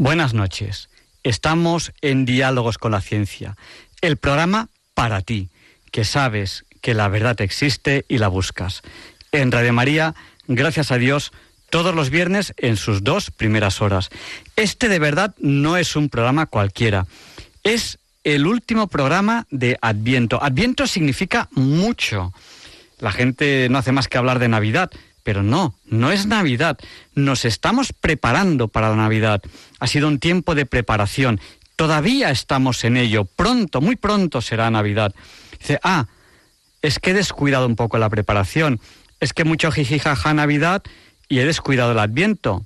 Buenas noches. Estamos en Diálogos con la Ciencia, el programa para ti, que sabes que la verdad existe y la buscas. En Radio María, gracias a Dios, todos los viernes en sus dos primeras horas. Este de verdad no es un programa cualquiera, es el último programa de Adviento. Adviento significa mucho. La gente no hace más que hablar de Navidad, pero no, no es Navidad. Nos estamos preparando para la Navidad. Ha sido un tiempo de preparación. Todavía estamos en ello. Pronto, muy pronto será Navidad. Dice, ah, es que he descuidado un poco la preparación. Es que mucho jijijaja Navidad y he descuidado el Adviento.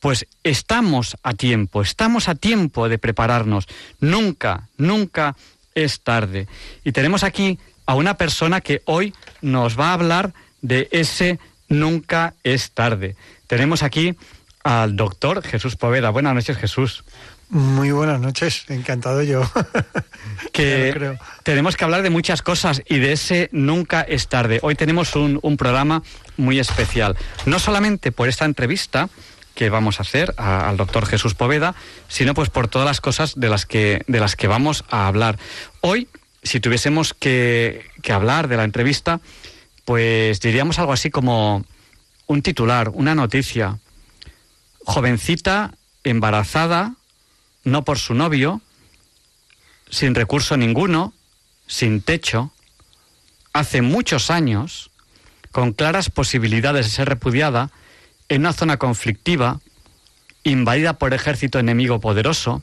Pues estamos a tiempo, estamos a tiempo de prepararnos. Nunca, nunca es tarde. Y tenemos aquí a una persona que hoy nos va a hablar de ese nunca es tarde. Tenemos aquí al doctor Jesús Poveda. Buenas noches, Jesús. Muy buenas noches, encantado yo. que tenemos que hablar de muchas cosas y de ese nunca es tarde. Hoy tenemos un, programa muy especial, no solamente por esta entrevista que vamos a hacer al doctor Jesús Poveda, sino pues por todas las cosas de las que, de las que vamos a hablar. Hoy, si tuviésemos que, que hablar de la entrevista, pues diríamos algo así como un titular, una noticia. Jovencita embarazada, no por su novio, sin recurso ninguno, sin techo, hace muchos años, con claras posibilidades de ser repudiada, en una zona conflictiva, invadida por ejército enemigo poderoso,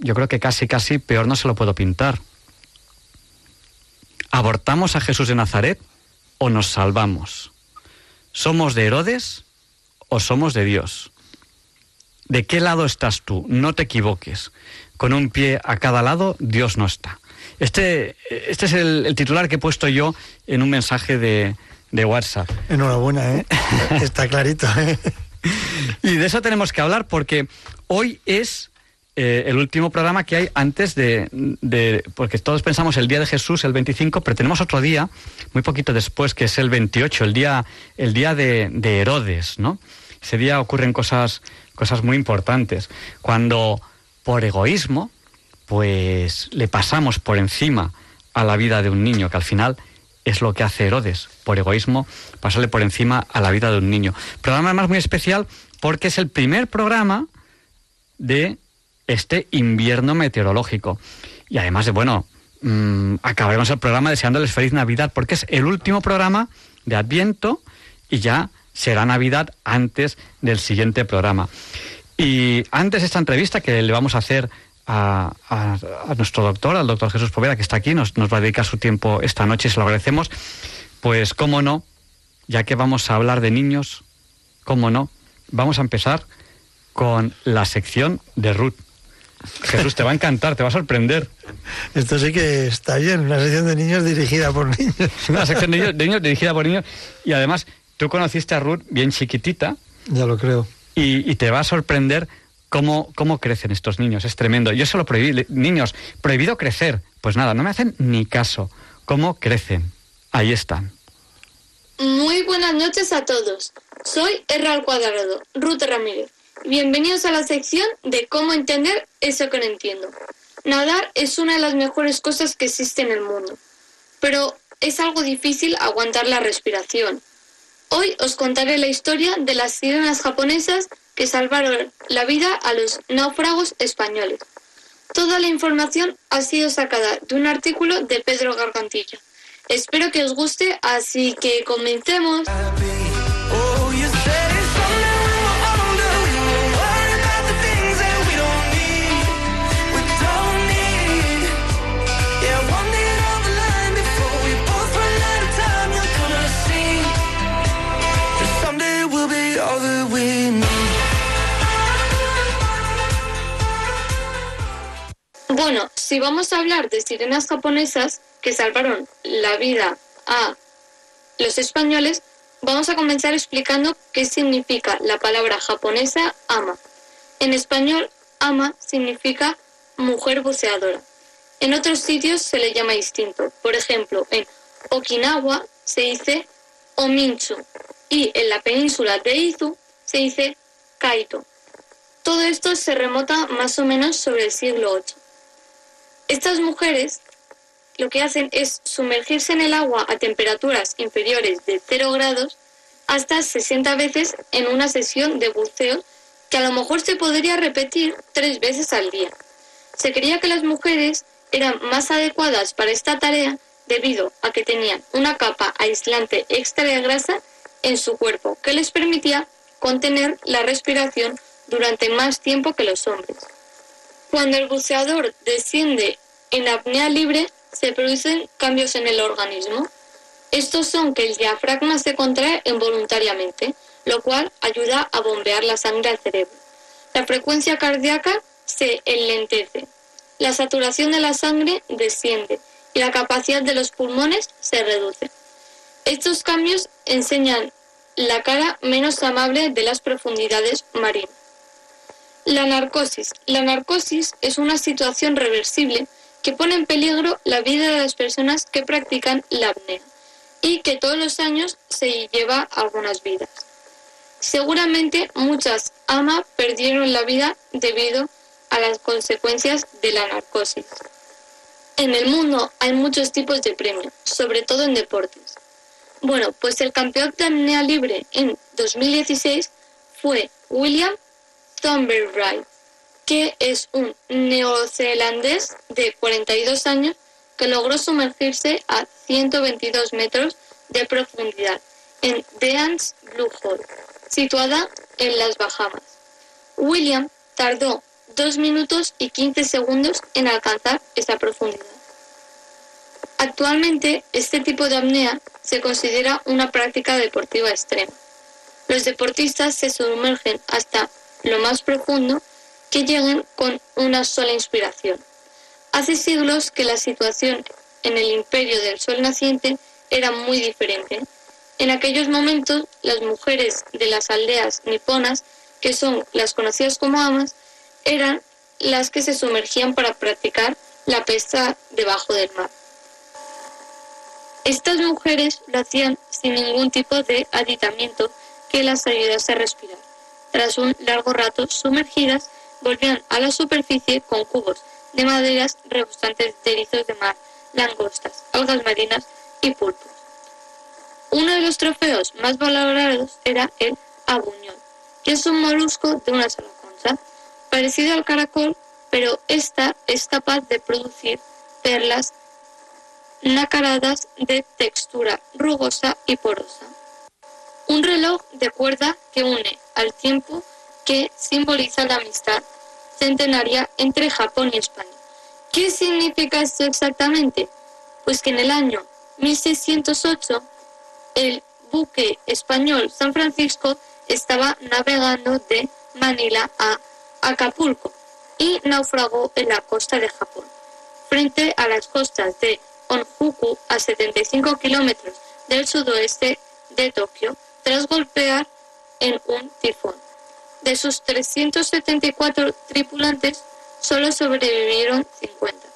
yo creo que casi, casi peor no se lo puedo pintar. ¿Abortamos a Jesús de Nazaret? O nos salvamos? ¿Somos de Herodes o somos de Dios? ¿De qué lado estás tú? No te equivoques. Con un pie a cada lado, Dios no está. Este, este es el, titular que he puesto yo en un mensaje de, de WhatsApp. Enhorabuena, ¿eh? está clarito. ¿eh? y de eso tenemos que hablar porque hoy es eh, el último programa que hay antes de, porque todos pensamos el día de Jesús, el 25, pero tenemos otro día, muy poquito después, que es el 28, el día, el día de, Herodes, ¿no? Ese día ocurren cosas, cosas muy importantes. Cuando por egoísmo, pues le pasamos por encima a la vida de un niño, que al final es lo que hace Herodes, por egoísmo, pasarle por encima a la vida de un niño. Programa además muy especial porque es el primer programa de este invierno meteorológico. Y además de, bueno, mmm, acabaremos el programa deseándoles feliz Navidad, porque es el último programa de Adviento y ya será Navidad antes del siguiente programa. Y antes de esta entrevista que le vamos a hacer a, nuestro doctor, al doctor Jesús Poveda, que está aquí, nos, nos va a dedicar su tiempo esta noche y se lo agradecemos, pues cómo no, ya que vamos a hablar de niños, cómo no, vamos a empezar con la sección de Ruth. Jesús, te va a encantar, te va a sorprender. Esto sí que está bien, una sección de niños dirigida por niños. Una sección de niños, dirigida por niños. Y además, tú conociste a Ruth bien chiquitita. Ya lo creo. Y, te va a sorprender cómo, cómo crecen estos niños. Es tremendo. Yo se lo prohibí. Niños, prohibido crecer. Pues nada, no me hacen ni caso. ¿Cómo crecen? Ahí están. Muy buenas noches a todos. Soy Erral Cuadrado, Ruth Ramírez. Bienvenidos a la sección de cómo entender eso que no entiendo. Nadar es una de las mejores cosas que existe en el mundo, pero es algo difícil aguantar la respiración. Hoy os contaré la historia de las sirenas japonesas que salvaron la vida a los náufragos españoles. Toda la información ha sido sacada de un artículo de Pedro Gargantilla. Espero que os guste, así que comencemos. Bueno, si vamos a hablar de sirenas japonesas que salvaron la vida a los españoles, vamos a comenzar explicando qué significa la palabra japonesa ama. En español, ama significa mujer buceadora. En otros sitios se le llama distinto. Por ejemplo, en Okinawa se dice ominchu y en la península de Izu se dice kaito. Todo esto se remota más o menos sobre el siglo VIII. Estas mujeres lo que hacen es sumergirse en el agua a temperaturas inferiores de 0 grados hasta 60 veces en una sesión de buceo que a lo mejor se podría repetir tres veces al día. Se creía que las mujeres eran más adecuadas para esta tarea debido a que tenían una capa aislante extra de grasa en su cuerpo que les permitía contener la respiración durante más tiempo que los hombres. Cuando el buceador desciende en apnea libre, se producen cambios en el organismo. Estos son que el diafragma se contrae involuntariamente, lo cual ayuda a bombear la sangre al cerebro. La frecuencia cardíaca se enlentece, la saturación de la sangre desciende y la capacidad de los pulmones se reduce. Estos cambios enseñan la cara menos amable de las profundidades marinas. La narcosis. La narcosis es una situación reversible que pone en peligro la vida de las personas que practican la apnea y que todos los años se lleva algunas vidas. Seguramente muchas amas perdieron la vida debido a las consecuencias de la narcosis. En el mundo hay muchos tipos de premios, sobre todo en deportes. Bueno, pues el campeón de apnea libre en 2016 fue William Thornberry, que es un neozelandés de 42 años que logró sumergirse a 122 metros de profundidad en Deans Blue Hole, situada en las Bahamas. William tardó 2 minutos y 15 segundos en alcanzar esa profundidad. Actualmente, este tipo de apnea se considera una práctica deportiva extrema. Los deportistas se sumergen hasta lo más profundo que llegan con una sola inspiración. Hace siglos que la situación en el imperio del sol naciente era muy diferente. En aquellos momentos, las mujeres de las aldeas niponas, que son las conocidas como amas, eran las que se sumergían para practicar la pesca debajo del mar. Estas mujeres lo hacían sin ningún tipo de aditamiento que las ayudase a respirar. Tras un largo rato sumergidas, volvían a la superficie con cubos de maderas rebosantes de erizos de mar, langostas, algas marinas y pulpos. Uno de los trofeos más valorados era el abuñón, que es un molusco de una sola concha, parecido al caracol, pero esta es capaz de producir perlas nacaradas de textura rugosa y porosa. Un reloj de cuerda que une al tiempo que simboliza la amistad centenaria entre Japón y España. ¿Qué significa esto exactamente? Pues que en el año 1608 el buque español San Francisco estaba navegando de Manila a Acapulco y naufragó en la costa de Japón. Frente a las costas de Onjuku, a 75 kilómetros del sudoeste de Tokio, tras golpear en un tifón. De sus 374 tripulantes, solo sobrevivieron 50.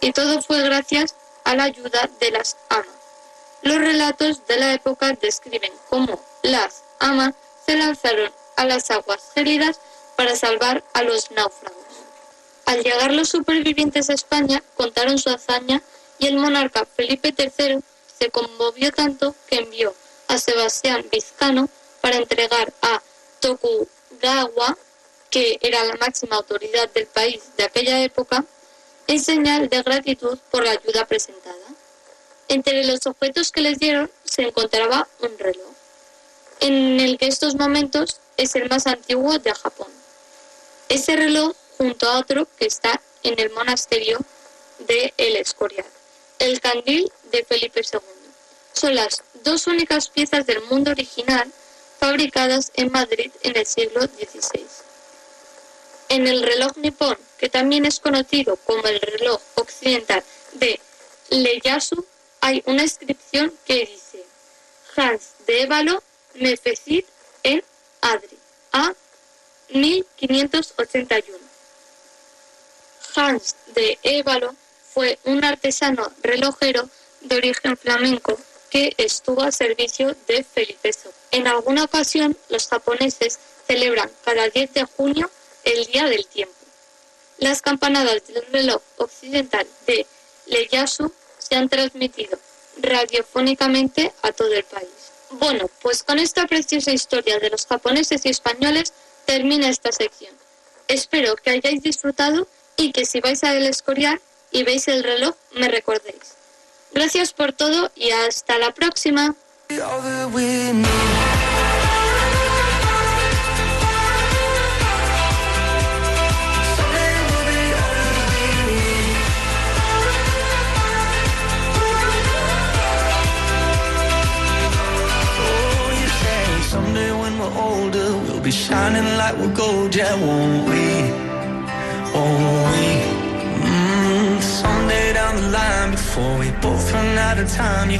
Y todo fue gracias a la ayuda de las amas. Los relatos de la época describen cómo las amas se lanzaron a las aguas gélidas para salvar a los náufragos. Al llegar los supervivientes a España, contaron su hazaña y el monarca Felipe III se conmovió tanto que envió a Sebastián Vizcano para entregar a Tokugawa, que era la máxima autoridad del país de aquella época, en señal de gratitud por la ayuda presentada. Entre los objetos que les dieron se encontraba un reloj, en el que estos momentos es el más antiguo de Japón. Ese reloj junto a otro que está en el monasterio de El Escorial, el candil de Felipe II. Son las dos únicas piezas del mundo original fabricadas en Madrid en el siglo XVI. En el reloj nipón, que también es conocido como el reloj occidental de Ieyasu, hay una inscripción que dice Hans de Évalo, Nefecit en Adri, a 1581. Hans de Évalo fue un artesano relojero de origen flamenco que estuvo al servicio de Felipe II. En alguna ocasión, los japoneses celebran cada 10 de junio el Día del Tiempo. Las campanadas del reloj occidental de Ieyasu se han transmitido radiofónicamente a todo el país. Bueno, pues con esta preciosa historia de los japoneses y españoles termina esta sección. Espero que hayáis disfrutado y que si vais a El Escorial y veis el reloj, me recordéis. Gracias por todo y hasta la próxima. Shining yeah, won't we? We? Mm, someday down the line, before we both run out of time,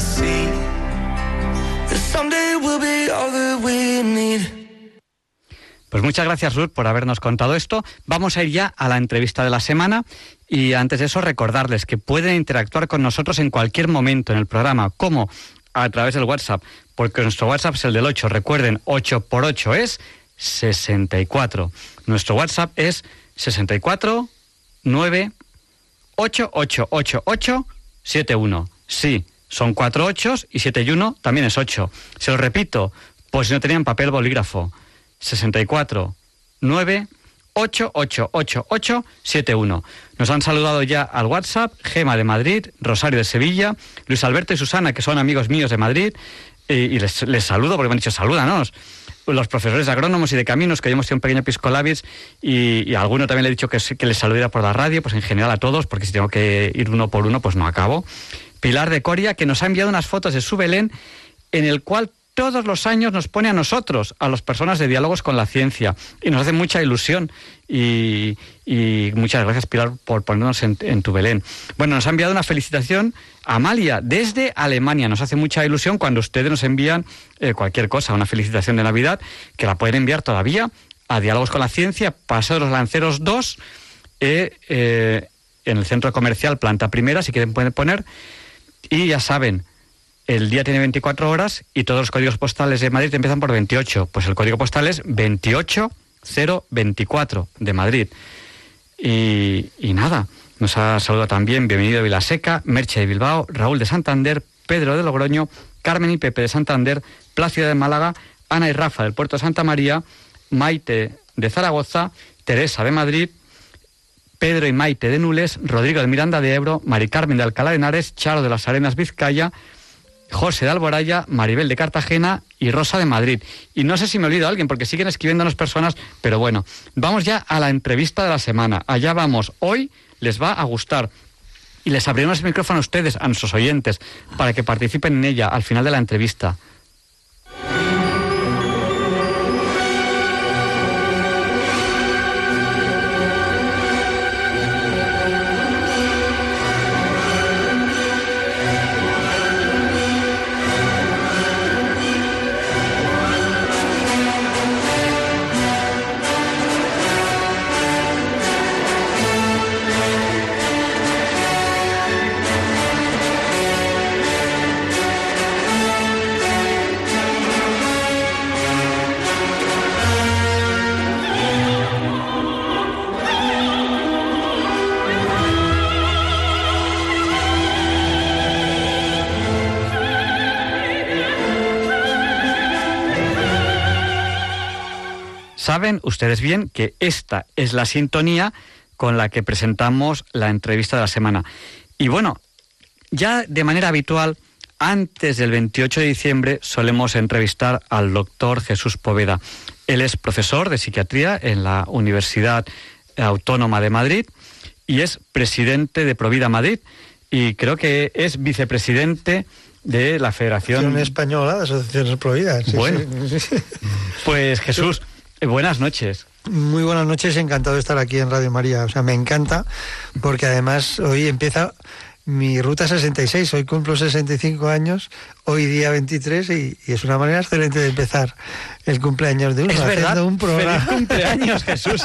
see that someday be all that we need. Pues muchas gracias, Ruth, por habernos contado esto. Vamos a ir ya a la entrevista de la semana y antes de eso recordarles que pueden interactuar con nosotros en cualquier momento en el programa, como a través del WhatsApp, porque nuestro WhatsApp es el del 8. Recuerden, 8 por 8 es 64. Nuestro WhatsApp es 64 9 8 8 8 8 7 1. Sí, son 4 8 y 7 y 1 también es 8. Se lo repito, pues si no tenían papel bolígrafo. 64 9 8 8 8 8 7 1. Nos han saludado ya al WhatsApp Gema de Madrid, Rosario de Sevilla, Luis Alberto y Susana, que son amigos míos de Madrid, y, les, saludo porque me han dicho salúdanos. Los profesores de agrónomos y de caminos, que hoy hemos tenido un pequeño piscolabis, y, a alguno también le he dicho que, que les saludiera por la radio, pues en general a todos, porque si tengo que ir uno por uno, pues no acabo. Pilar de Coria, que nos ha enviado unas fotos de su Belén, en el cual todos los años nos pone a nosotros, a las personas de diálogos con la ciencia, y nos hace mucha ilusión. Y, muchas gracias, Pilar, por ponernos en, tu Belén. Bueno, nos ha enviado una felicitación Amalia desde Alemania. Nos hace mucha ilusión cuando ustedes nos envían eh, cualquier cosa, una felicitación de Navidad, que la pueden enviar todavía a Diálogos con la Ciencia, Paso de los Lanceros 2, eh, eh, en el centro comercial Planta Primera, si quieren pueden poner. Y ya saben, el día tiene 24 horas y todos los códigos postales de Madrid empiezan por 28. Pues el código postal es 28024 de Madrid. Y, nada, nos ha saludado también bienvenido Vilaseca, Merche de Bilbao, Raúl de Santander, Pedro de Logroño, Carmen y Pepe de Santander, Plácida de Málaga, Ana y Rafa del Puerto de Santa María, Maite de Zaragoza, Teresa de Madrid, Pedro y Maite de Nules, Rodrigo de Miranda de Ebro, Mari Carmen de Alcalá de Henares, Charo de las Arenas Vizcaya, José de Alboraya, Maribel de Cartagena y Rosa de Madrid. Y no sé si me olvido a alguien porque siguen escribiéndonos personas, pero bueno, vamos ya a la entrevista de la semana. Allá vamos. Hoy les va a gustar. Y les abriremos el micrófono a ustedes, a nuestros oyentes, para que participen en ella al final de la entrevista. Saben ustedes bien que esta es la sintonía con la que presentamos la entrevista de la semana. Y bueno, ya de manera habitual, antes del 28 de diciembre solemos entrevistar al doctor Jesús Poveda. Él es profesor de psiquiatría en la Universidad Autónoma de Madrid y es presidente de Provida Madrid y creo que es vicepresidente de la Federación Española de Asociaciones Providas. bueno, pues Jesús, buenas noches. Muy buenas noches, encantado de estar aquí en Radio María. O sea, me encanta porque además hoy empieza mi ruta 66. Hoy cumplo 65 años, hoy día 23 y, es una manera excelente de empezar el cumpleaños de uno. Es verdad, un programa. feliz cumpleaños, Jesús.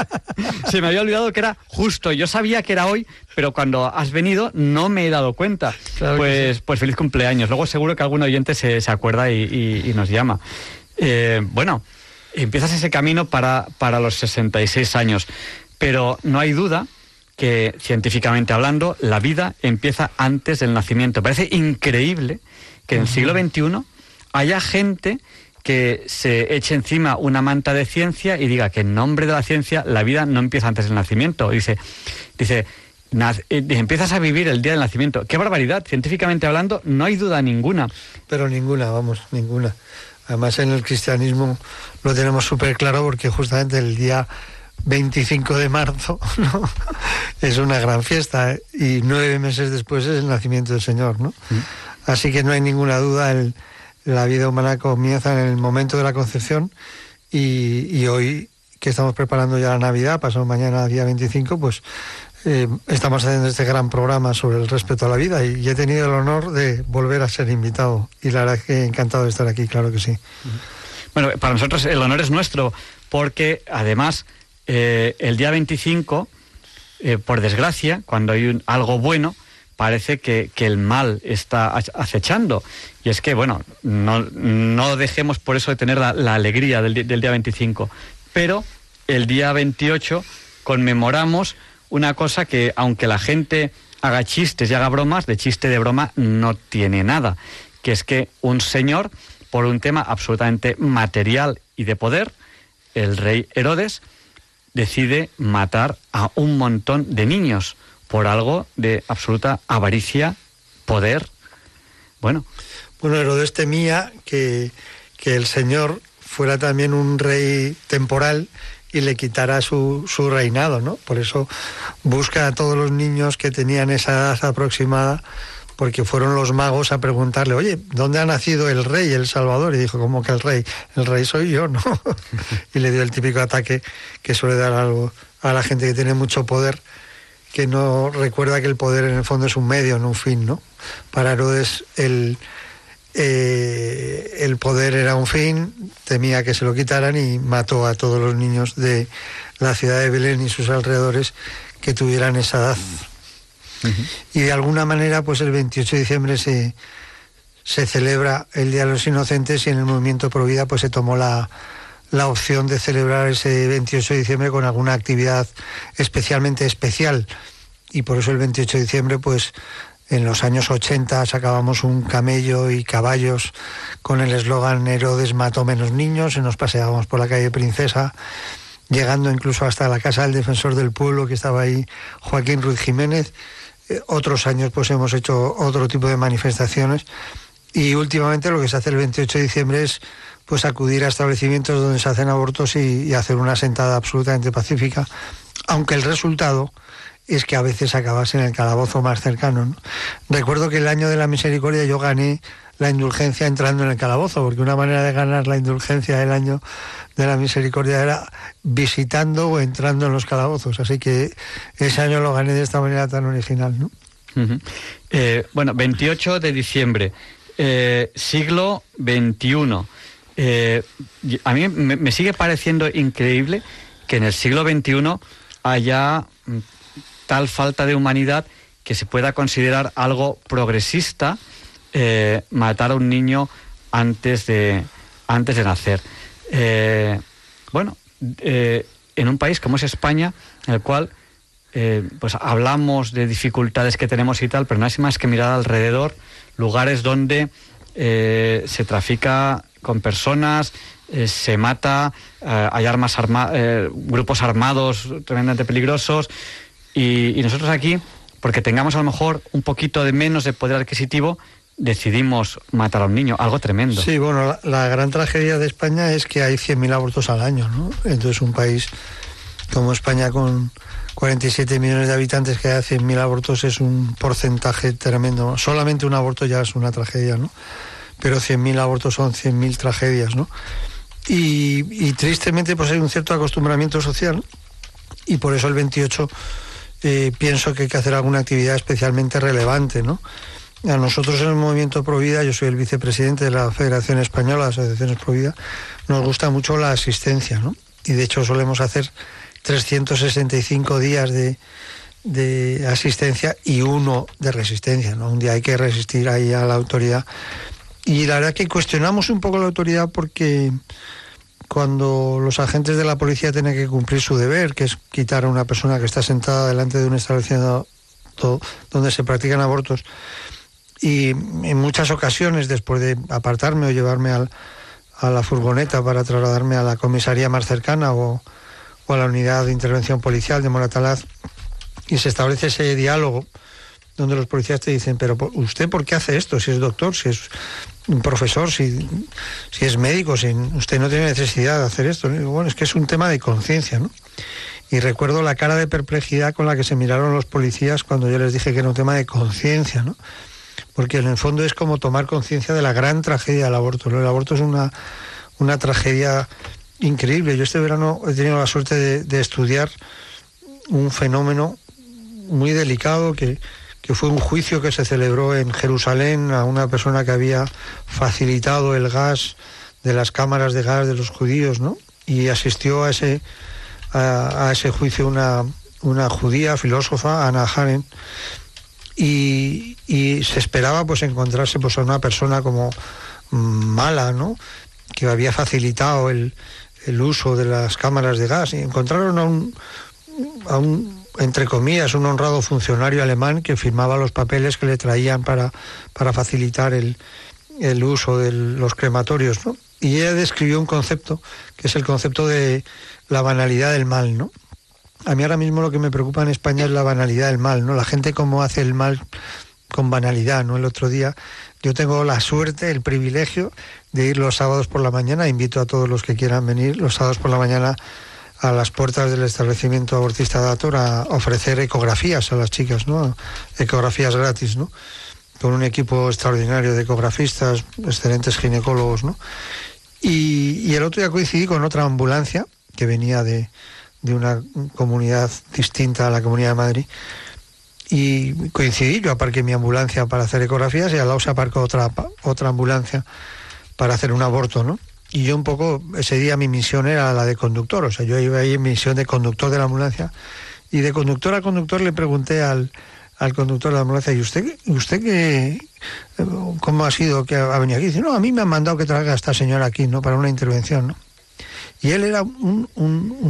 Se me había olvidado que era justo. Yo sabía que era hoy, pero cuando has venido no me he dado cuenta. pues, pues feliz cumpleaños. Luego seguro que algún oyente se, se acuerda y, nos llama. Eh, bueno, empiezas ese camino para, para los 66 años, pero no hay duda que científicamente hablando, la vida empieza antes del nacimiento. Parece increíble que en el siglo XXI haya gente que se eche encima una manta de ciencia y diga que en nombre de la ciencia la vida no empieza antes del nacimiento. Dice, dice, eh, empiezas a vivir el día del nacimiento. Qué barbaridad, científicamente hablando, no hay duda ninguna. Pero ninguna, vamos, ninguna. Además en el cristianismo lo tenemos súper claro porque justamente el día 25 de marzo ¿no? es una gran fiesta ¿eh? y nueve meses después es el nacimiento del Señor. ¿no? Mm. Así que no hay ninguna duda, el, la vida humana comienza en el momento de la concepción y, hoy que estamos preparando ya la Navidad, pasado mañana día 25, pues eh, estamos haciendo este gran programa sobre el respeto a la vida y, he tenido el honor de volver a ser invitado y la verdad que encantado de estar aquí, claro que sí. Bueno, para nosotros el honor es nuestro porque además eh, el día 25, eh, por desgracia, cuando hay algo bueno, parece que, el mal está acechando. Y es que, bueno, no, dejemos por eso de tener la, alegría del, del, día 25. Pero el día 28 conmemoramos una cosa que, aunque la gente haga chistes y haga bromas, de chiste de broma no tiene nada. Que es que un señor, por un tema absolutamente material y de poder, el rey Herodes, decide matar a un montón de niños por algo de absoluta avaricia, poder. Bueno. Bueno, Herodes temía que, que el Señor fuera también un rey temporal y le quitara su, su reinado, ¿no? Por eso busca a todos los niños que tenían esa edad aproximada porque fueron los magos a preguntarle, oye, ¿dónde ha nacido el rey, el Salvador? Y dijo, ¿cómo que el rey? El rey soy yo, ¿no? y le dio el típico ataque que suele dar algo a la gente que tiene mucho poder, que no recuerda que el poder en el fondo es un medio, no un fin, ¿no? Para Herodes el, eh, el poder era un fin, temía que se lo quitaran y mató a todos los niños de la ciudad de Belén y sus alrededores que tuvieran esa edad. Y de alguna manera, pues el 28 de diciembre se, se celebra el Día de los Inocentes y en el movimiento Provida pues se tomó la, la opción de celebrar ese 28 de diciembre con alguna actividad especialmente especial. Y por eso el 28 de diciembre, pues en los años 80 sacábamos un camello y caballos con el eslogan Herodes mató menos niños y nos paseábamos por la calle Princesa, llegando incluso hasta la casa del defensor del pueblo que estaba ahí, Joaquín Ruiz Jiménez. Eh, otros años pues hemos hecho otro tipo de manifestaciones. Y últimamente lo que se hace el 28 de diciembre es pues acudir a establecimientos donde se hacen abortos y, hacer una sentada absolutamente pacífica, aunque el resultado es que a veces acabas en el calabozo más cercano. Recuerdo que el año de la misericordia yo gané la indulgencia entrando en el calabozo, porque una manera de ganar la indulgencia el año de la misericordia era visitando o entrando en los calabozos. Así que ese año lo gané de esta manera tan original. ¿no? Eh, bueno, 28 de diciembre, eh, siglo XXI. Eh, a mí me, sigue pareciendo increíble que en el siglo XXI haya mm, tal falta de humanidad que se pueda considerar algo progresista matar a un niño antes de, antes de nacer. Eh, bueno, eh, en un país como es España, en el cual eh, pues hablamos de dificultades que tenemos y tal, pero no hay más que mirar alrededor, lugares donde se trafica con personas, se mata, hay armas grupos armados tremendamente peligrosos, y nosotros aquí, porque tengamos a lo mejor un poquito de menos de poder adquisitivo, decidimos matar a un niño, algo tremendo. Sí, bueno, la, gran tragedia de España es que hay 100.000 abortos al año, ¿no? Entonces un país como España con 47 millones de habitantes que haya 100.000 abortos es un porcentaje tremendo. Solamente un aborto ya es una tragedia, ¿no? Pero 100.000 abortos son 100.000 tragedias, ¿no? Y, tristemente pues hay un cierto acostumbramiento social y por eso el 28 eh, pienso que hay que hacer alguna actividad especialmente relevante, ¿no? A nosotros en el Movimiento Provida, yo soy el vicepresidente de la Federación Española de Asociaciones Provida, nos gusta mucho la asistencia, ¿no? Y de hecho solemos hacer 365 días de, de asistencia y uno de resistencia, ¿no? Un día hay que resistir ahí a la autoridad. Y la verdad que cuestionamos un poco la autoridad porque cuando los agentes de la policía tienen que cumplir su deber, que es quitar a una persona que está sentada delante de un establecimiento donde se practican abortos, y en muchas ocasiones, después de apartarme o llevarme a la furgoneta para trasladarme a la comisaría más cercana o, a la unidad de intervención policial de Moratalaz, y se establece ese diálogo donde los policías te dicen, pero ¿usted por qué hace esto? Si es doctor, si es un profesor, si, si es médico, si usted no tiene necesidad de hacer esto. bueno, es que es un tema de conciencia, ¿no? Y recuerdo la cara de perplejidad con la que se miraron los policías cuando yo les dije que era un tema de conciencia, ¿no? porque en el fondo es como tomar conciencia de la gran tragedia del aborto. El aborto es una, una tragedia increíble. Yo este verano he tenido la suerte de, estudiar un fenómeno muy delicado que, que, fue un juicio que se celebró en Jerusalén a una persona que había facilitado el gas de las cámaras de gas de los judíos, ¿no? Y asistió a ese, a, ese juicio una, una judía filósofa, Ana Haren, y, se esperaba pues encontrarse pues a una persona como mala, ¿no? que había facilitado el, uso de las cámaras de gas y encontraron a un, a un, entre comillas, un honrado funcionario alemán que firmaba los papeles que le traían para, para facilitar el, el uso de los crematorios, ¿no? Y ella describió un concepto, que es el concepto de la banalidad del mal, ¿no? A mí ahora mismo lo que me preocupa en España es la banalidad del mal, ¿no? La gente como hace el mal con banalidad, ¿no? El otro día yo tengo la suerte, el privilegio de ir los sábados por la mañana, invito a todos los que quieran venir los sábados por la mañana a las puertas del establecimiento abortista Dator a ofrecer ecografías a las chicas, ¿no? Ecografías gratis, ¿no? Con un equipo extraordinario de ecografistas, excelentes ginecólogos, ¿no? Y, el otro día coincidí con otra ambulancia que venía de, de una comunidad distinta a la Comunidad de Madrid. Y coincidí, yo aparqué mi ambulancia para hacer ecografías y al lado se aparcó otra, otra ambulancia para hacer un aborto, ¿no? Y yo un poco, ese día mi misión era la de conductor, o sea, yo iba ahí en misión de conductor de la ambulancia. Y de conductor a conductor le pregunté al, al conductor de la ambulancia, ¿y usted, usted qué, cómo ha sido que ha venido aquí? Dice, no, a mí me han mandado que traiga a esta señora aquí, ¿no? Para una intervención, ¿no? Y él era un,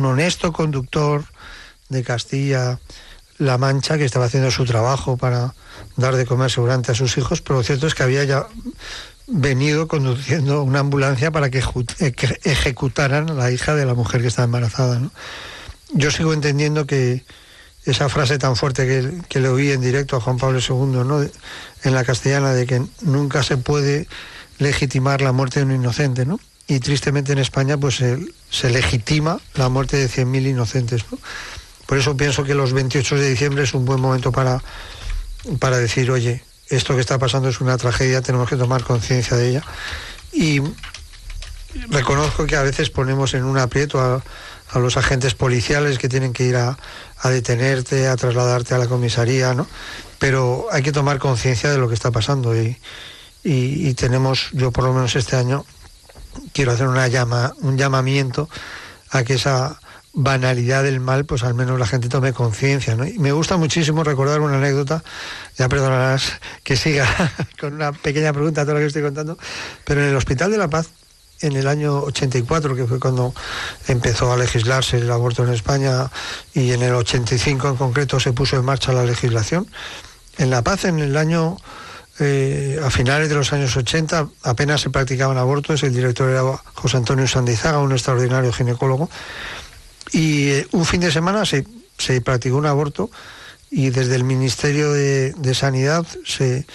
honesto conductor de Castilla-La Mancha que estaba haciendo su trabajo para dar de comer seguramente a sus hijos, pero lo cierto es que había ya venido conduciendo una ambulancia para que, eh, ejecutaran a la hija de la mujer que estaba embarazada. Yo sigo entendiendo que esa frase tan fuerte que, que, le oí en directo a Juan Pablo II ¿no? en la castellana de que nunca se puede legitimar la muerte de un inocente, ¿no? y tristemente en España pues se, legitima la muerte de 100.000 inocentes. Por eso pienso que los 28 de diciembre es un buen momento para, para decir, oye, esto que está pasando es una tragedia, tenemos que tomar conciencia de ella. Y reconozco que a veces ponemos en un aprieto a, los agentes policiales que tienen que ir a, detenerte, a trasladarte a la comisaría, ¿no? Pero hay que tomar conciencia de lo que está pasando y, y tenemos, yo por lo menos este año, quiero hacer una llama, un llamamiento a que esa banalidad del mal, pues al menos la gente tome conciencia. ¿no? Y me gusta muchísimo recordar una anécdota, ya perdonarás que siga con una pequeña pregunta a todo lo que estoy contando, pero en el Hospital de la Paz, en el año 84, que fue cuando empezó a legislarse el aborto en España, y en el 85 en concreto se puso en marcha la legislación, en La Paz, en el año eh, a finales de los años 80 apenas se practicaban abortos, el director era José Antonio Sandizaga, un extraordinario ginecólogo, y eh, un fin de semana se, practicó un aborto y desde el Ministerio de, Sanidad se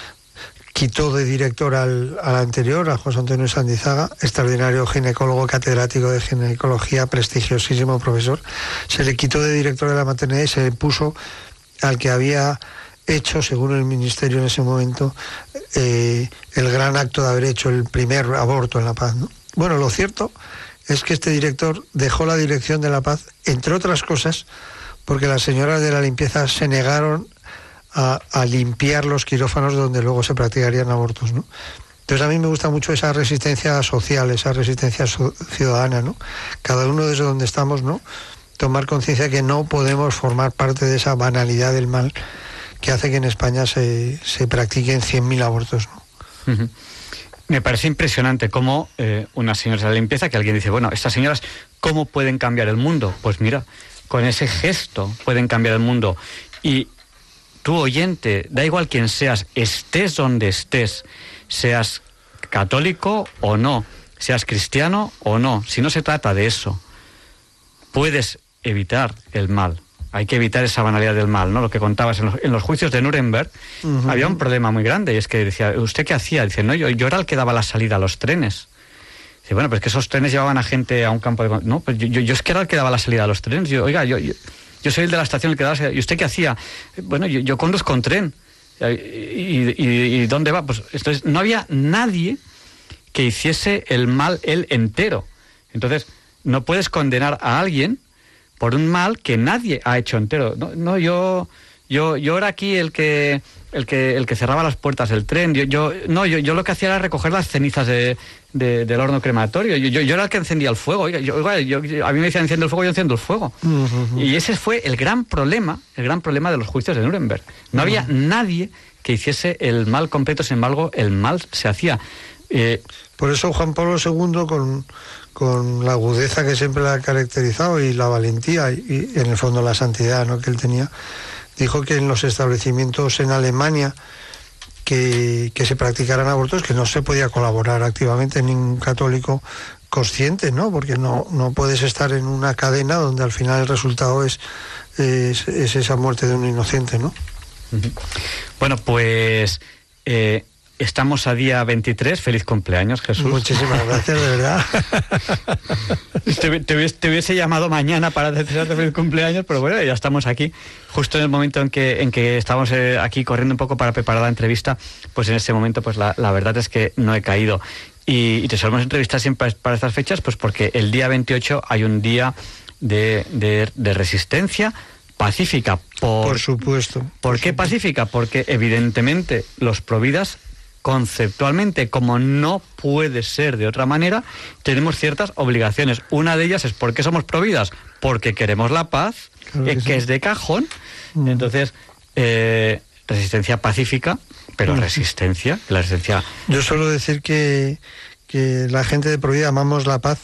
quitó de director al, anterior, a José Antonio Sandizaga, extraordinario ginecólogo catedrático de ginecología, prestigiosísimo profesor, se le quitó de director de la maternidad y se puso al que había hecho, según el Ministerio en ese momento, eh, el gran acto de haber hecho el primer aborto en La Paz. Bueno, lo cierto es que este director dejó la dirección de la paz, entre otras cosas, porque las señoras de la limpieza se negaron a, limpiar los quirófanos donde luego se practicarían abortos. Entonces a mí me gusta mucho esa resistencia social, esa resistencia ciudadana, ¿no? Cada uno desde donde estamos, ¿no? Tomar conciencia que no podemos formar parte de esa banalidad del mal que hace que en España se, se practiquen 100.000 abortos, ¿no? Me parece impresionante cómo eh, unas señoras de la limpieza, que alguien dice, bueno, estas señoras, ¿cómo pueden cambiar el mundo? Pues mira, con ese gesto pueden cambiar el mundo. Y tú oyente, da igual quién seas, estés donde estés, seas católico o no, seas cristiano o no, si no se trata de eso, puedes evitar el mal. Hay que evitar esa banalidad del mal, ¿no? Lo que contabas en los, juicios de Nuremberg, había un problema muy grande y es que decía, ¿usted qué hacía? Dice, no, yo, yo era el que daba la salida a los trenes. Dice, bueno, pues que esos trenes llevaban a gente a un campo de... No, pues yo, yo, es que era el que daba la salida a los trenes. Yo, oiga, yo, yo soy el de la estación el que da. ¿Y usted qué hacía? Bueno, yo, conduzco un tren. ¿Y, dónde va? Pues entonces no había nadie que hiciese el mal él entero. Entonces, no puedes condenar a alguien por un mal que nadie ha hecho entero. No, no yo, yo, yo era aquí el que el que, el que cerraba las puertas del tren. Yo, yo no, yo, yo, lo que hacía era recoger las cenizas de, del horno crematorio. Yo, yo, era el que encendía el fuego. yo, a mí me decían enciende el fuego, yo enciendo el fuego. Y ese fue el gran problema, el gran problema de los juicios de Nuremberg. No había nadie que hiciese el mal completo, sin embargo, el mal se hacía. Eh, Por eso Juan Pablo II, con, con la agudeza que siempre le ha caracterizado y la valentía y, en el fondo la santidad ¿no? que él tenía, dijo que en los establecimientos en Alemania que, se practicaran abortos, que no se podía colaborar activamente ningún católico consciente, ¿no? Porque no, no puedes estar en una cadena donde al final el resultado es, es, esa muerte de un inocente, ¿no? Bueno, pues eh, Estamos a día 23. Feliz cumpleaños, Jesús. Muchísimas gracias, de verdad. te, hubiese, llamado mañana para desearte feliz cumpleaños, pero bueno, ya estamos aquí. Justo en el momento en que, en que estamos eh, aquí corriendo un poco para preparar la entrevista, pues en ese momento, pues la, verdad es que no he caído. Y, te solemos entrevistar siempre para estas fechas, pues porque el día 28 hay un día de, de, resistencia pacífica. Por, supuesto. ¿Por, qué pacífica? Porque evidentemente los providas conceptualmente, como no puede ser de otra manera, tenemos ciertas obligaciones. Una de ellas es ¿por qué somos providas? Porque queremos la paz, que, es de cajón. Mm. Entonces, eh, resistencia pacífica, pero mm. resistencia, la resistencia... Yo suelo decir que, que la gente de Provida amamos la paz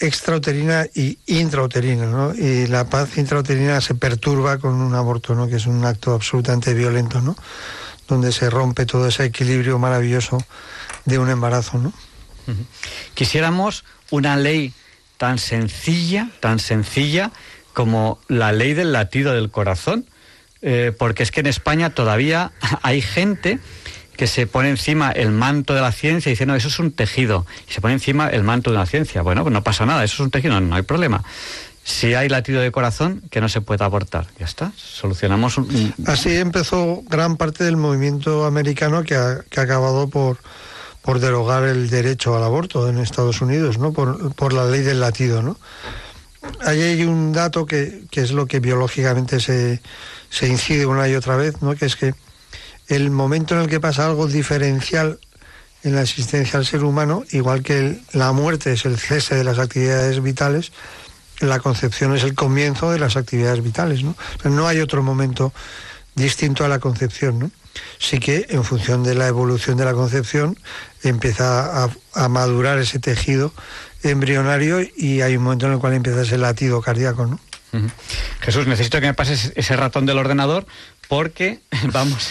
extrauterina y intrauterina, ¿no? Y la paz intrauterina se perturba con un aborto, ¿no? Que es un acto absolutamente violento, ¿no? Donde se rompe todo ese equilibrio maravilloso de un embarazo, ¿no? Quisiéramos una ley tan sencilla, tan sencilla como la ley del latido del corazón, eh, porque es que en España todavía hay gente que se pone encima el manto de la ciencia y dice, no, eso es un tejido, y se pone encima el manto de la ciencia. Bueno, pues no pasa nada, eso es un tejido, no hay problema si hay latido de corazón, que no se puede abortar. Ya está, solucionamos un... Así empezó gran parte del movimiento americano que ha, acabado por, por derogar el derecho al aborto en Estados Unidos, ¿no? Por, la ley del latido, ¿no? Ahí hay un dato que, que es lo que biológicamente se, se incide una y otra vez, ¿no? Que es que el momento en el que pasa algo diferencial en la existencia del ser humano, igual que la muerte es el cese de las actividades vitales, la concepción es el comienzo de las actividades vitales, ¿no? no hay otro momento distinto a la concepción, ¿no? Sí que en función de la evolución de la concepción empieza a, madurar ese tejido embrionario y hay un momento en el cual empieza ese latido cardíaco, ¿no? Jesús, necesito que me pases ese ratón del ordenador porque vamos,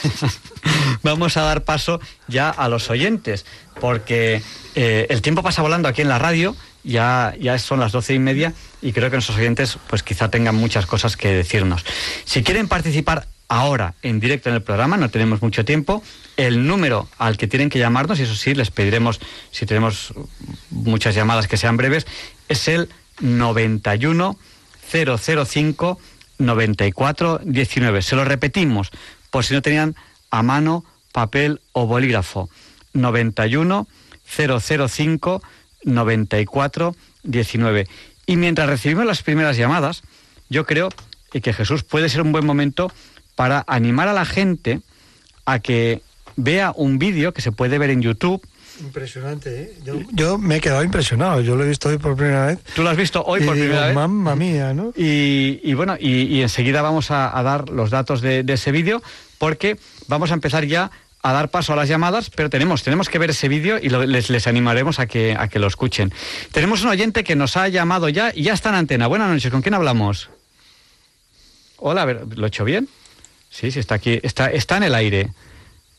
vamos a dar paso ya a los oyentes, porque eh, el tiempo pasa volando aquí en la radio, ya, ya son las doce y media y creo que nuestros oyentes pues quizá tengan muchas cosas que decirnos. Si quieren participar ahora en directo en el programa, no tenemos mucho tiempo, el número al que tienen que llamarnos, y eso sí, les pediremos, si tenemos muchas llamadas que sean breves, es el 91 005 94 19. Se lo repetimos, por si no tenían a mano papel o bolígrafo. 91 005 94 19. Y mientras recibimos las primeras llamadas, yo creo que Jesús puede ser un buen momento para animar a la gente a que vea un vídeo que se puede ver en YouTube. Impresionante, ¿eh? Yo, me he quedado impresionado, yo lo he visto hoy por primera vez. Tú lo has visto hoy por primera vez. Mamma mía, ¿no? Y, bueno, y, enseguida vamos a, dar los datos de, ese vídeo porque vamos a empezar ya a dar paso a las llamadas, pero tenemos, tenemos que ver ese vídeo y les, les animaremos a que, a que lo escuchen. Tenemos un oyente que nos ha llamado ya y ya está en antena. Buenas noches, ¿con quién hablamos? Hola, a ver, ¿lo he hecho bien? Sí, sí, está aquí, está, está en el aire.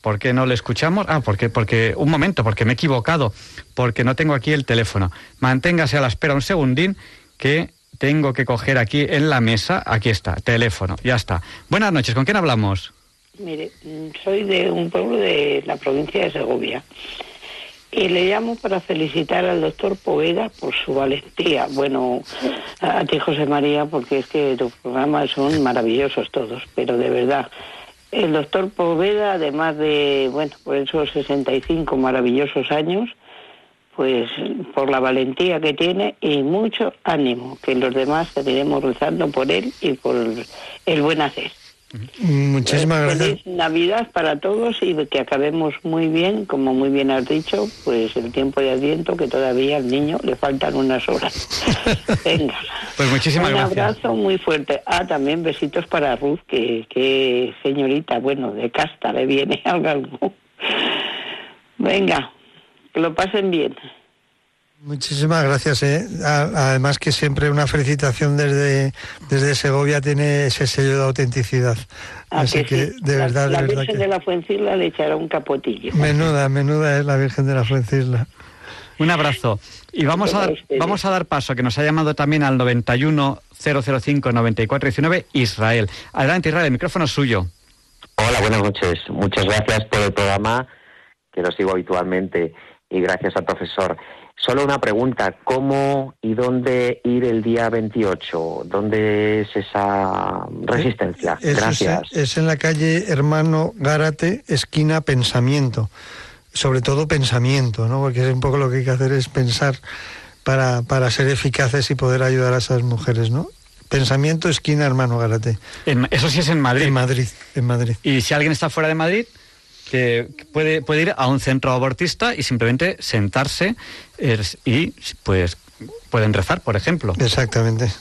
¿Por qué no le escuchamos? Ah, porque, porque, un momento, porque me he equivocado, porque no tengo aquí el teléfono. Manténgase a la espera un segundín que tengo que coger aquí en la mesa. Aquí está, teléfono, ya está. Buenas noches, ¿con quién hablamos? Mire, soy de un pueblo de la provincia de Segovia y le llamo para felicitar al doctor Poveda por su valentía. Bueno, a ti José María, porque es que tus programas son maravillosos todos, pero de verdad el doctor Poveda, además de, bueno, por esos 65 maravillosos años, pues por la valentía que tiene y mucho ánimo, que los demás seguiremos rezando por él y por el buen hacer. Muchísimas pues, gracias. Feliz Navidad para todos y que acabemos muy bien, como muy bien has dicho, pues el tiempo de Adviento, que todavía al niño le faltan unas horas. Venga. Pues muchísimas Un gracias. Un abrazo muy fuerte. Ah, también besitos para Ruth, que, que señorita, bueno, de casta le viene algo. Venga, que lo pasen bien. Muchísimas gracias. ¿eh? Además que siempre una felicitación desde, desde Segovia tiene ese sello de autenticidad. Ah, Así que, de verdad, la, de Virgen de la Fuencilla le echará un capotillo. Menuda, menuda es la Virgen de la Fuencilla. Un abrazo. Y vamos a, dar, vamos a dar paso, que nos ha llamado también al 91 005 9419 Israel. Adelante, Israel, el micrófono es suyo. Hola, buenas noches. Muchas gracias por el programa, que lo sigo habitualmente, y gracias al profesor. Solo una pregunta, ¿cómo y dónde ir el día 28? ¿Dónde es esa resistencia? Gracias. Es, en la calle Hermano Gárate, esquina Pensamiento. Sobre todo pensamiento, ¿no? Porque es un poco lo que hay que hacer es pensar para, para ser eficaces y poder ayudar a esas mujeres, ¿no? Pensamiento, esquina Hermano Gárate. eso sí es en Madrid. En Madrid, en Madrid. Y si alguien está fuera de Madrid, que puede, puede ir a un centro abortista y simplemente sentarse y pues pueden rezar, por ejemplo. Exactamente.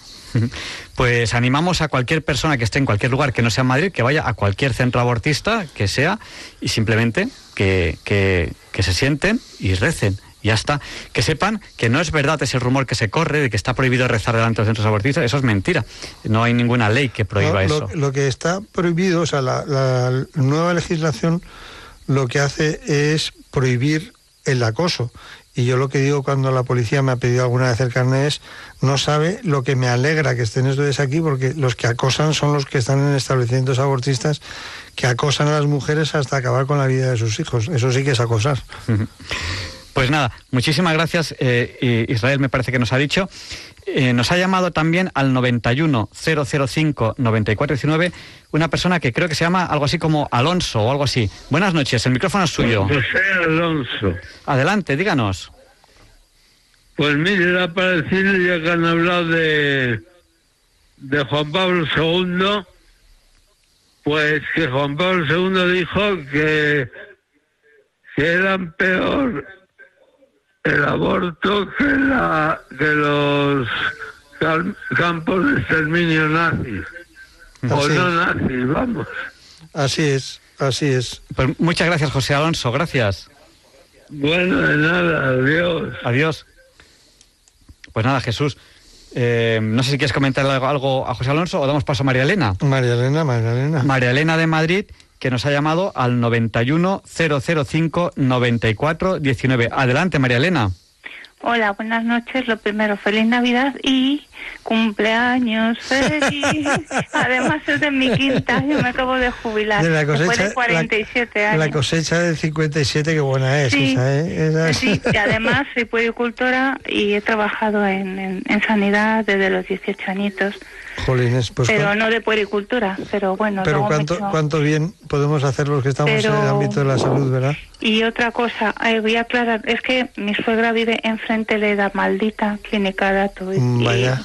Pues animamos a cualquier persona que esté en cualquier lugar que no sea Madrid, que vaya a cualquier centro abortista que sea y simplemente que, que, que se sienten y recen ya está. Que sepan que no es verdad ese rumor que se corre de que está prohibido rezar delante de los centros abortistas, eso es mentira. No hay ninguna ley que prohíba eso. Lo que está prohibido, o sea, la, la nueva legislación lo que hace es prohibir el acoso. Y yo lo que digo cuando la policía me ha pedido alguna vez el carnet es, no sabe lo que me alegra que estén ustedes aquí, porque los que acosan son los que están en establecimientos abortistas, que acosan a las mujeres hasta acabar con la vida de sus hijos. Eso sí que es acosar. Pues nada, muchísimas gracias, eh, Israel me parece que nos ha dicho. Eh, nos ha llamado también al 91 005 9419 una persona que creo que se llama algo así como Alonso o algo así. Buenas noches, el micrófono es suyo. José Alonso. Adelante, díganos. Pues mire, era para decirle, ya que han hablado de, de Juan Pablo II, pues que Juan Pablo II dijo que, que eran peor el aborto que, la, que los campos de exterminio nazis. o no nazis, vamos. Así es, así es. Pues muchas gracias, José Alonso, gracias. Bueno, de nada, adiós. Adiós. Pues nada, Jesús. Eh, no sé si quieres comentar algo, a José Alonso o damos paso a María Elena. María Elena, María Elena. María Elena de Madrid, que nos ha llamado al 91 005 94 19. Adelante, María Elena. Hola, buenas noches. Lo primero, feliz Navidad y cumpleaños feliz. Además es de mi quinta, yo me acabo de jubilar. De la cosecha, de 47 la, años. La cosecha del 57, qué buena es sí, esa, ¿eh? Sí, y además soy puericultora y he trabajado en, en, en, sanidad desde los 18 añitos. Pues pero no de puericultura, pero bueno. pero cuánto, echo- cuánto bien podemos hacer los que estamos en el ámbito de la salud, ¿verdad? Y otra cosa, eh, voy a aclarar, es que mi suegra vive enfrente de la maldita clínica Dato. y- Mm, y- vaya.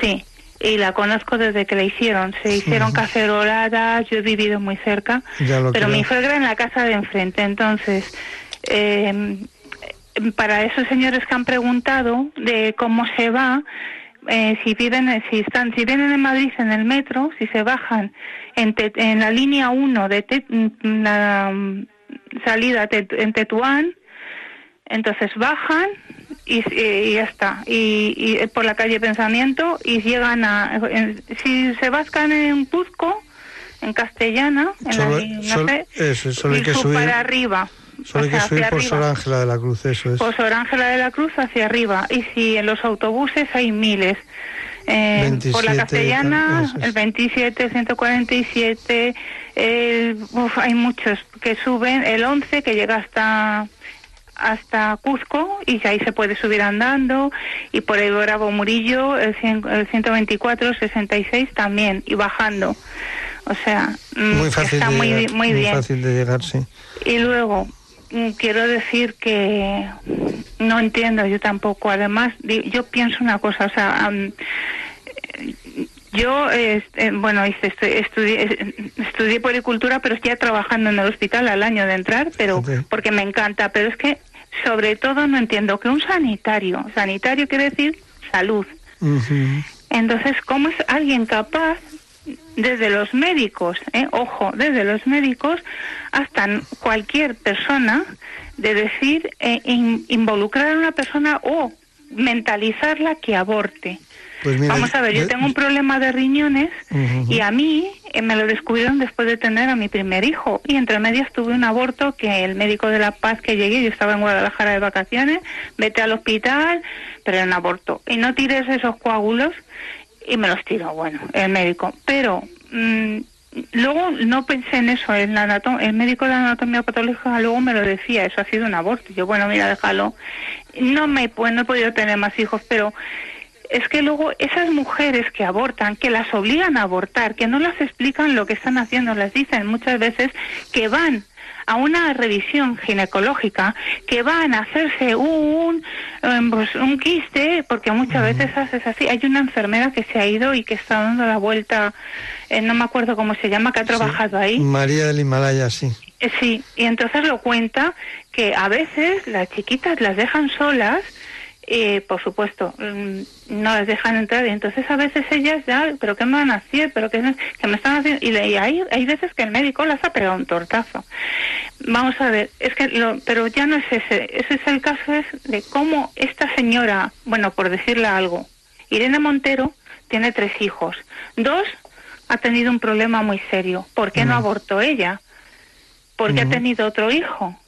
sí, y la conozco desde que la hicieron. Se hicieron caceroladas, yo he vivido muy cerca, pero creo. mi suegra en la casa de enfrente. Entonces, eh, para esos señores que han preguntado de cómo se va, eh, si viven, eh, si están, si vienen en Madrid en el metro, si se bajan en, Te- en la línea 1 de Te- mm, la mm, salida Te- en Tetuán, entonces bajan y, y ya está, y, y, eh, por la calle Pensamiento y llegan a, en- si se bascan en Cuzco, en Castellana, en Solo, la, no solo- sé, eso, solo hay y que sub subir, para arriba. Solo hay que subir por. Sor Ángela de la Cruz, eso es. Por Sor Ángela de la Cruz hacia arriba. Y si en los autobuses hay miles. Eh, por la 27, castellana, es. el 27, 147, el, uf, hay muchos que suben, el 11 que llega hasta hasta Cuzco y ahí se puede subir andando y por el Bravo Murillo el, cien- el 124 66 también y bajando o sea mm, Muy fácil, está de muy, llegar, muy bien fácil de llegar, sí. y luego, quiero decir que no entiendo yo tampoco. Además, yo pienso una cosa, o sea, eh, yo, eh, bueno, hice, estu- estudié, estudié puericultura, pero estoy trabajando en el hospital al año de entrar, pero porque me encanta. Pero es que, sobre todo, no entiendo que un sanitario, sanitario quiere decir salud. Entonces, ¿cómo es alguien capaz, desde los médicos, eh, ojo, desde los médicos hasta cualquier persona, de decir, eh, in- involucrar a una persona o mentalizarla que aborte? Pues mira, Vamos a ver, yo tengo un problema de riñones y a mí eh, me lo descubrieron después de tener a mi primer hijo. Y entre medias tuve un aborto que el médico de La Paz que llegué, yo estaba en Guadalajara de vacaciones, vete al hospital, pero era un aborto. Y no tires esos coágulos y me los tiró, bueno, el médico. Pero mm, luego no pensé en eso, el, el médico de anatomía patológica luego me lo decía, eso ha sido un aborto. Yo, bueno, mira, déjalo. No me pues, no he podido tener más hijos, pero es que luego esas mujeres que abortan, que las obligan a abortar, que no las explican lo que están haciendo, les dicen muchas veces que van a una revisión ginecológica, que van a hacerse un, em, pues, un quiste, porque muchas veces es así. Hay una enfermera que se ha ido y que está dando la vuelta, eh, no me acuerdo cómo se llama, que ha trabajado ahí. María del Himalaya, sí. Eh, Sí, y entonces lo cuenta que a veces las chiquitas las dejan solas, eh, por supuesto, mm, no las dejan entrar. Y entonces a veces ellas ya, pero qué me van a hacer, pero qué, qué me están haciendo y, le- y hay, hay veces que el médico las ha pegado un tortazo. Vamos a ver, es que, lo, pero ya no es ese, ese es el caso es de cómo esta señora, bueno, por decirle algo, Irene Montero tiene tres hijos, dos ha tenido un problema muy serio, ¿por qué no abortó ella? Porque ha tenido otro hijo.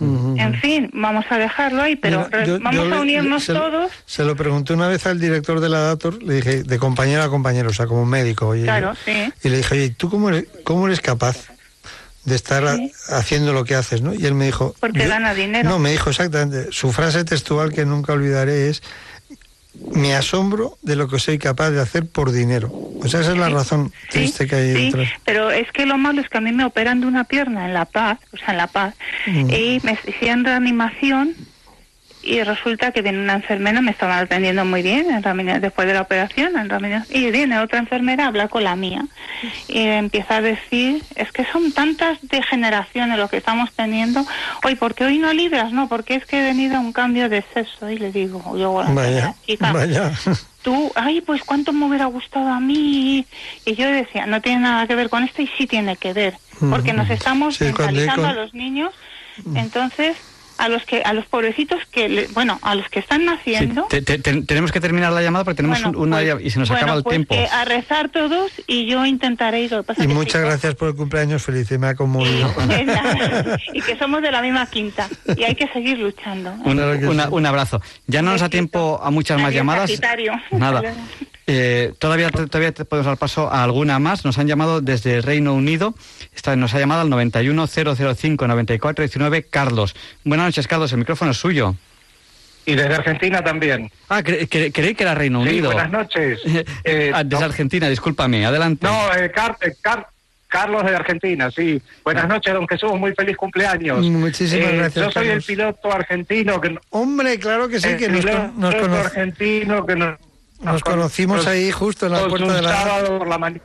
En fin, vamos a dejarlo ahí, pero Mira, re- yo- vamos yo a unirnos se, todos. Se lo pregunté una vez al director de la Dator, le dije, de compañero a compañero, o sea, como médico. Oye, Claro, sí. Y le dije, oye, ¿tú cómo eres, cómo eres capaz de estar Sí. haciendo lo que haces? ¿no? Y él me dijo... Porque gana dinero. No, me dijo exactamente, su frase textual que nunca olvidaré es, me asombro de lo que soy capaz de hacer por dinero. O sea, esa es la razón Sí, triste que hay sí, detrás. pero es que lo malo es que a mí me operan de una pierna en La Paz, o sea, en La Paz, Mm. y me hacían reanimación y resulta que viene una enfermera, me estaban atendiendo muy bien en reanima- después de la operación, en reanima- y viene otra enfermera a hablar con la mía y empieza a decir, es que son tantas degeneraciones lo que estamos teniendo, hoy, porque hoy no libras? No, porque es que he venido a un cambio de sexo, y le digo, yo, bueno, Vaya, chica, vaya. tú, ay, pues cuánto me hubiera gustado a mí. Y yo decía, no tiene nada que ver con esto y sí tiene que ver, porque nos estamos Sí, mentalizando con- a los niños, entonces a los que a los pobrecitos que le- bueno a los que están Sí, naciendo te- te- te- tenemos que terminar la llamada porque tenemos bueno, un- una pues- y se nos bueno, acaba el pues tiempo. que a rezar todos y yo intentaré ir Y que muchas sí, gracias por el cumpleaños feliz, me ha conmovido. y que somos de la misma quinta y hay que seguir luchando ¿eh? Una- sí. un abrazo. Ya no nos da tiempo a muchas más Adiós, llamadas. Sagitario. Nada. Eh, todavía, te- todavía te podemos dar paso a alguna más. Nos han llamado desde el Reino Unido. Esta nos ha llamado al 910059419 Carlos. Buenas noches, Carlos. El micrófono es suyo. Y desde Argentina también. Ah, cre- cre- creí que era Reino Sí, Unido. buenas noches. Eh, Ah, desde no- Argentina, discúlpame, adelante. No, eh, Car- eh, Car- Carlos de Argentina, sí. Buenas noches, don Jesús, muy feliz cumpleaños. Muchísimas Eh, gracias, Yo soy el Carlos. piloto argentino que Hombre, claro que sí, el que nos, piloto con- nos, cono- argentino que nos, nos conocimos ahí justo en la puerta de la... sábado por la mañana.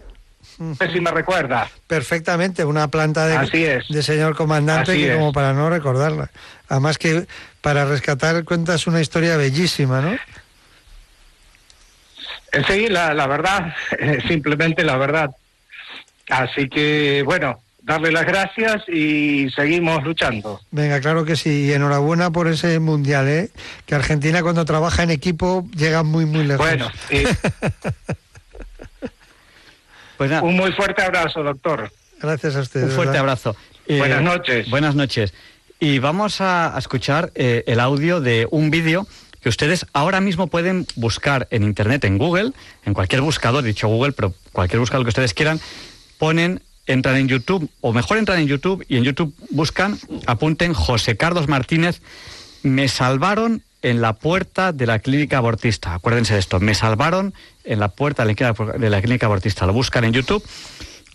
No sé si me recuerda. Perfectamente, una planta de, Así es. de señor comandante Así que es. como para no recordarla. Además que para rescatar cuentas una historia bellísima, ¿no? Eh, Sí, la, la verdad, eh, simplemente la verdad. Así que, bueno, darle las gracias y seguimos luchando. Venga, claro que sí. Y enhorabuena por ese mundial, ¿eh? Que Argentina cuando trabaja en equipo llega muy, muy lejos. Bueno, y Pues nada, un muy fuerte abrazo, doctor. Gracias a ustedes. un fuerte ¿verdad? abrazo. Eh, Buenas noches. Buenas noches. Y vamos a, a escuchar eh, el audio de un vídeo que ustedes ahora mismo pueden buscar en Internet, en Google, en cualquier buscador, dicho Google, pero cualquier buscador que ustedes quieran, ponen, entran en YouTube, o mejor entran en YouTube y en YouTube buscan, apunten José Carlos Martínez, me salvaron en la puerta de la clínica abortista. Acuérdense de esto, me salvaron en la puerta de la clínica- abortista. Lo buscan en YouTube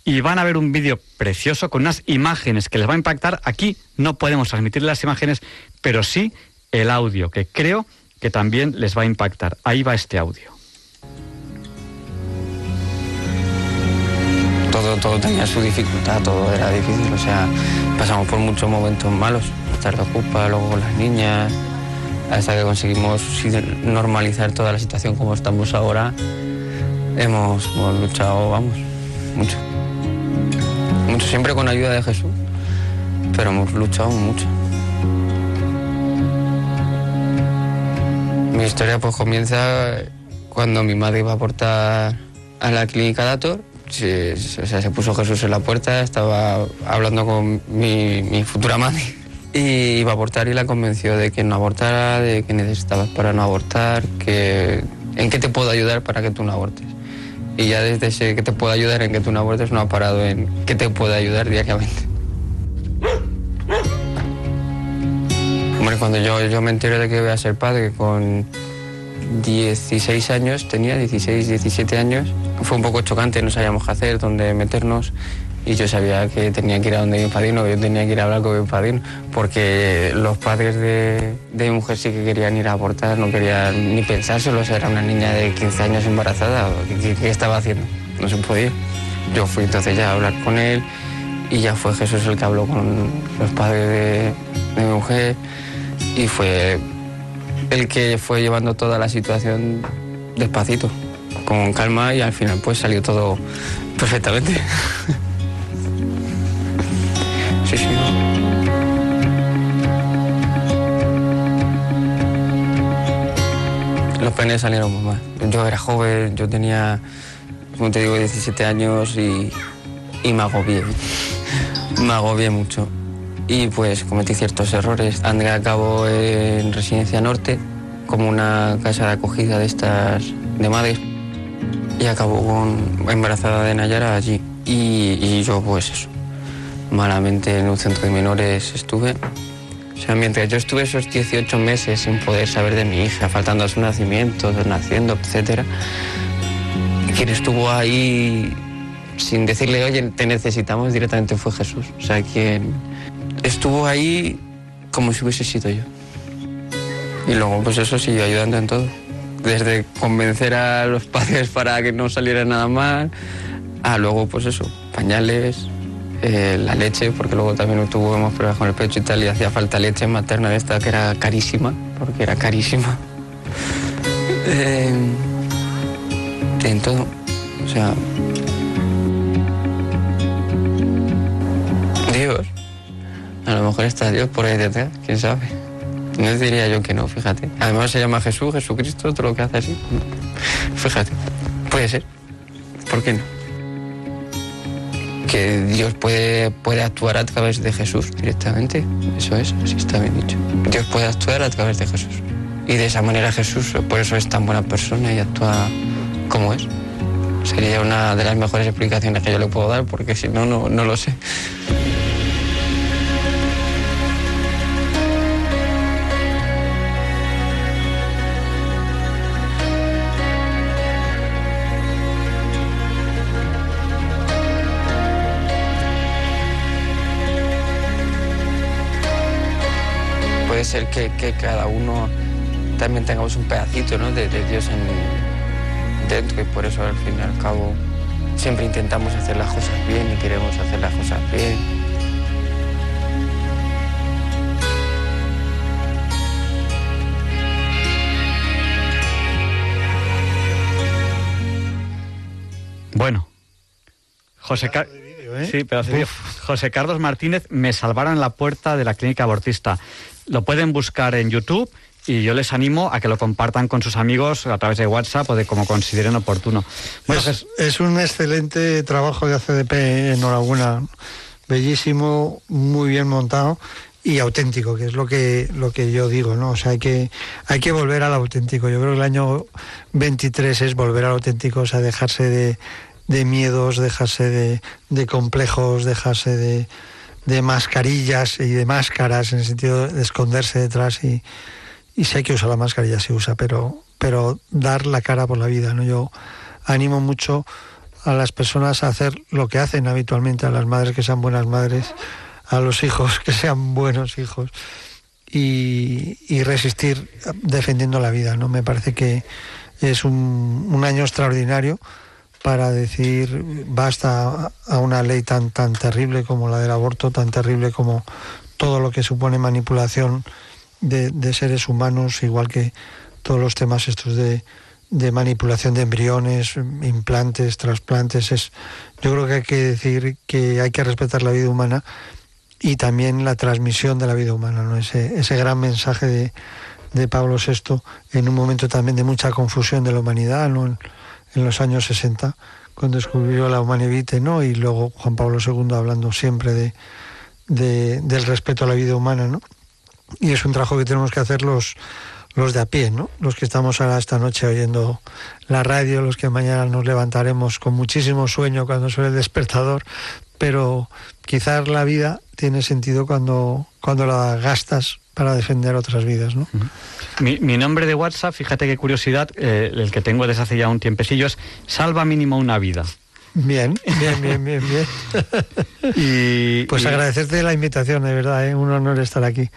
y van a ver un vídeo precioso con unas imágenes que les va a impactar. Aquí no podemos transmitir las imágenes, pero sí el audio, que creo que también les va a impactar. Ahí va este audio. Todo, todo tenía su dificultad, todo era difícil, o sea, pasamos por muchos momentos malos, estar de ocupa, luego con las niñas, hasta que conseguimos normalizar toda la situación como estamos ahora, hemos, hemos luchado, vamos, mucho. Mucho, siempre con ayuda de Jesús, pero hemos luchado mucho. Mi historia pues comienza cuando mi madre iba a aportar a la clínica Dator. Se, puso Jesús en la puerta, estaba hablando con mi, futura madre y iba a abortar y la convenció de que no abortara, de que necesitabas para no abortar, que en qué te puedo ayudar para que tú no abortes. Y ya desde ese que te puedo ayudar en que tú no abortes no ha parado en qué te puede ayudar diariamente. Hombre, cuando yo, yo me entero de que voy a ser padre con 16 años, tenía 16, 17 años, fue un poco chocante, no sabíamos qué hacer, dónde meternos. Y yo sabía que tenía que ir a donde mi padrino, que yo tenía que ir a hablar con mi padrino, porque los padres de, de mi mujer sí que querían ir a abortar, no querían ni pensárselo, era una niña de 15 años embarazada, ¿qué, qué- qué estaba haciendo? No se podía. Yo fui entonces ya a hablar con él y ya fue Jesús el que habló con los padres de, de mi mujer y fue el que fue llevando toda la situación despacito, con calma y al final pues salió todo perfectamente. sí, sí. Los penes salieron muy mal. Yo era joven, yo tenía, como te digo, 17 años y, y me agobié. Me agobié mucho. Y pues cometí ciertos errores. André a cabo en Residencia Norte, como una casa de acogida de estas de madres. Y acabó con embarazada de Nayara allí. Y, y yo pues eso, malamente en un centro de menores estuve. O sea, mientras yo estuve esos 18 meses sin poder saber de mi hija, faltando a su nacimiento, naciendo, etc., quien estuvo ahí sin decirle, oye, te necesitamos, directamente fue Jesús. O sea, quien estuvo ahí como si hubiese sido yo. Y luego, pues eso siguió ayudando en todo. Desde convencer a los padres para que no saliera nada mal, a luego, pues eso, pañales, eh, la leche, porque luego también tuvimos problemas con el pecho y tal, y hacía falta leche materna de esta que era carísima, porque era carísima. Eh, en todo. O sea. A lo mejor está Dios por ahí detrás, quién sabe. No diría yo que no, fíjate. Además se llama Jesús, Jesucristo, todo lo que hace así. Fíjate, puede ser. ¿Por qué no? Que Dios puede, puede actuar a través de Jesús directamente. Eso es, así está bien dicho. Dios puede actuar a través de Jesús. Y de esa manera Jesús, por eso es tan buena persona y actúa como es. Sería una de las mejores explicaciones que yo le puedo dar, porque si no, no, no lo sé. Ser que, que cada uno también tengamos un pedacito ¿no? de, de Dios en, dentro y por eso al fin y al cabo siempre intentamos hacer las cosas bien y queremos hacer las cosas bien. Bueno, José, Car- ¿eh? sí, pedazo de vídeo. José Carlos Martínez me salvaron la puerta de la clínica abortista. Lo pueden buscar en YouTube y yo les animo a que lo compartan con sus amigos a través de WhatsApp o de como consideren oportuno. Bueno, es, es un excelente trabajo de ACDP, enhorabuena. Bellísimo, muy bien montado y auténtico, que es lo que lo que yo digo, ¿no? O sea, hay que hay que volver al auténtico. Yo creo que el año 23 es volver al auténtico, o sea, dejarse de, de miedos, dejarse de, de complejos, dejarse de, de mascarillas y de máscaras en el sentido de esconderse detrás y, y sé que usa la mascarilla, se usa, pero, pero dar la cara por la vida, ¿no? Yo animo mucho a las personas a hacer lo que hacen habitualmente, a las madres que sean buenas madres, a los hijos que sean buenos hijos y, resistir defendiendo la vida, ¿no? Me parece que es un año extraordinario para decir basta a una ley tan tan terrible como la del aborto, tan terrible como todo lo que supone manipulación de, seres humanos, igual que todos los temas estos de, de manipulación de embriones, implantes, trasplantes. Es, yo creo que hay que decir que hay que respetar la vida humana y también la transmisión de la vida humana, ¿no? ese, ese gran mensaje de, de Pablo VI en un momento también de mucha confusión de la humanidad, ¿no? En, los años 60, cuando descubrió la humanivite, ¿no? y luego Juan Pablo II hablando siempre de, de, del respeto a la vida humana. ¿no? Y es un trabajo que tenemos que hacer los, los de a pie, ¿no? Los que estamos ahora esta noche oyendo la radio, los que mañana nos levantaremos con muchísimo sueño cuando suene el despertador, pero quizás la vida tiene sentido cuando, cuando la gastas para defender otras vidas, ¿no? Mi, mi nombre de WhatsApp, fíjate qué curiosidad, eh, el que tengo desde hace ya un tiempecillo es Salva mínimo una vida. Bien, bien, bien, bien, bien. Y, pues y- agradecerte la invitación, de verdad, ¿eh? un honor estar aquí.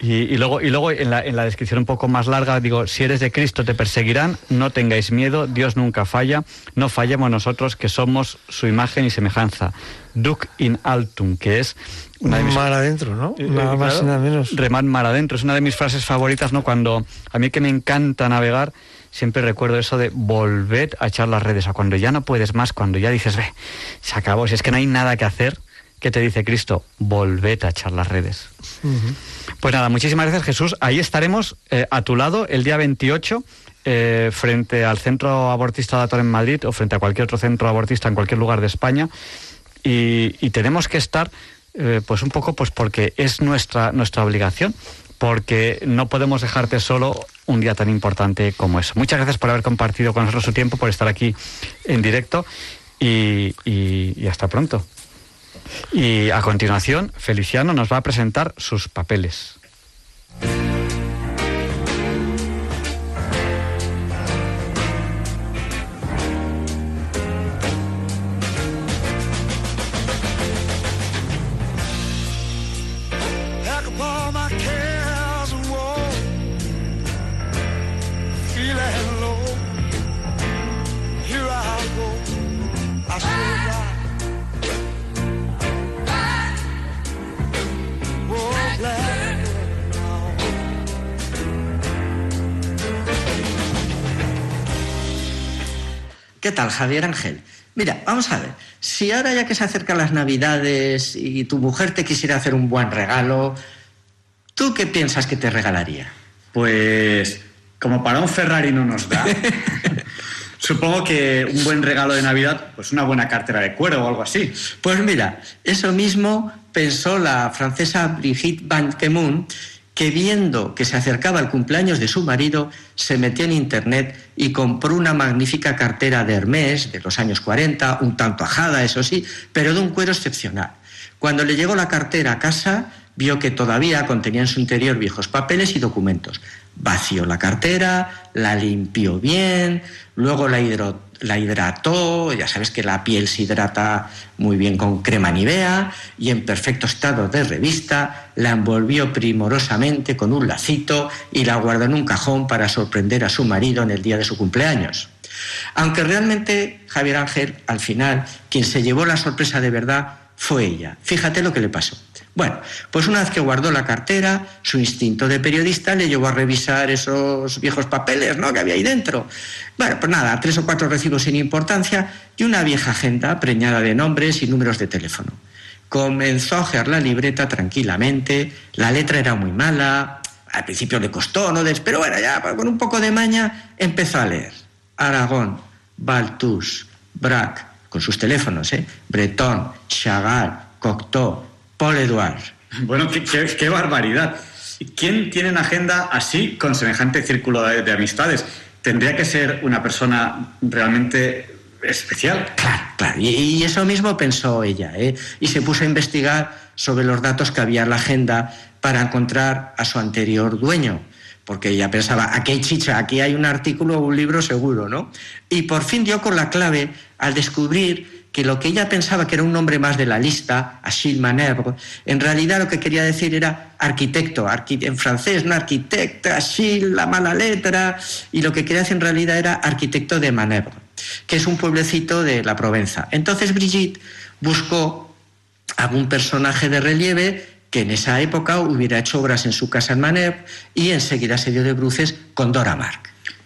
Y, y luego, y luego en, la, en la descripción un poco más larga digo, si eres de Cristo te perseguirán, no tengáis miedo, Dios nunca falla, no fallemos nosotros que somos su imagen y semejanza. Duc in altum, que es una de mis... Mar adentro, ¿no? Eh, Nada eh, más claro, y nada menos. Remar mar adentro, es una de mis frases favoritas, ¿no? Cuando a mí que me encanta navegar, siempre recuerdo eso de volved a echar las redes, a cuando ya no puedes más, cuando ya dices, ve, se acabó, si es que no hay nada que hacer, ¿qué te dice Cristo? Volved a echar las redes. Pues nada, muchísimas gracias Jesús. Ahí estaremos eh, a tu lado el día 28 eh, frente al Centro Abortista Dator en Madrid o frente a cualquier otro centro abortista en cualquier lugar de España. Y, y tenemos que estar eh, pues un poco pues porque es nuestra, nuestra obligación, porque no podemos dejarte solo un día tan importante como eso. Muchas gracias por haber compartido con nosotros su tiempo, por estar aquí en directo y, y- y hasta pronto. Y a continuación, Feliciano nos va a presentar sus papeles. ¿Qué tal, Javier Ángel? Mira, vamos a ver. Si ahora ya que se acercan las Navidades y tu mujer te quisiera hacer un buen regalo, ¿tú qué piensas que te regalaría? Pues como para un Ferrari no nos da, supongo que un buen regalo de Navidad, pues una buena cartera de cuero o algo así. Pues mira, eso mismo pensó la francesa Brigitte Van Kemun, que viendo que se acercaba el cumpleaños de su marido, se metió en internet y compró una magnífica cartera de Hermès de los años 40, un tanto ajada, eso sí, pero de un cuero excepcional. Cuando le llegó la cartera a casa, vio que todavía contenía en su interior viejos papeles y documentos. Vació la cartera, la limpió bien, luego la, hidro- la hidrató, ya sabes que la piel se hidrata muy bien con crema Nivea, y en perfecto estado de revista la envolvió primorosamente con un lacito y la guardó en un cajón para sorprender a su marido en el día de su cumpleaños. Aunque realmente Javier Ángel, al final, quien se llevó la sorpresa de verdad fue ella. Fíjate lo que le pasó. Bueno, pues una vez que guardó la cartera, su instinto de periodista le llevó a revisar esos viejos papeles ¿no? que había ahí dentro. Bueno, pues nada, tres o cuatro recibos sin importancia y una vieja agenda preñada de nombres y números de teléfono. Comenzó a ojear la libreta tranquilamente, la letra era muy mala, al principio le costó, ¿no? Pero bueno, ya pues, con un poco de maña empezó a leer. Aragón, Baltus, Braque, con sus teléfonos, ¿eh? Breton, Chagall, Cocteau, Paul Edouard. Bueno, qué, qué- qué barbaridad. ¿Quién tiene una agenda así con semejante círculo de, de amistades? Tendría que ser una persona realmente especial. Claro, y, y eso mismo pensó ella, ¿eh? y se puso a investigar sobre los datos que había en la agenda para encontrar a su anterior dueño, porque ella pensaba, aquí hay chicha, aquí hay un artículo o un libro seguro, ¿no? Y por fin dio con la clave al descubrir que lo que ella pensaba que era un nombre más de la lista, Achille Manœuvre, en realidad lo que quería decir era arquitecto, arqui- en francés, no arquitecta, Achille, la mala letra, y lo que quería decir en realidad era arquitecto de Manœuvre, que es un pueblecito de la Provenza. Entonces Brigitte buscó algún personaje de relieve que en esa época hubiera hecho obras en su casa en Manœuvre y enseguida se dio de bruces con Dora Maar.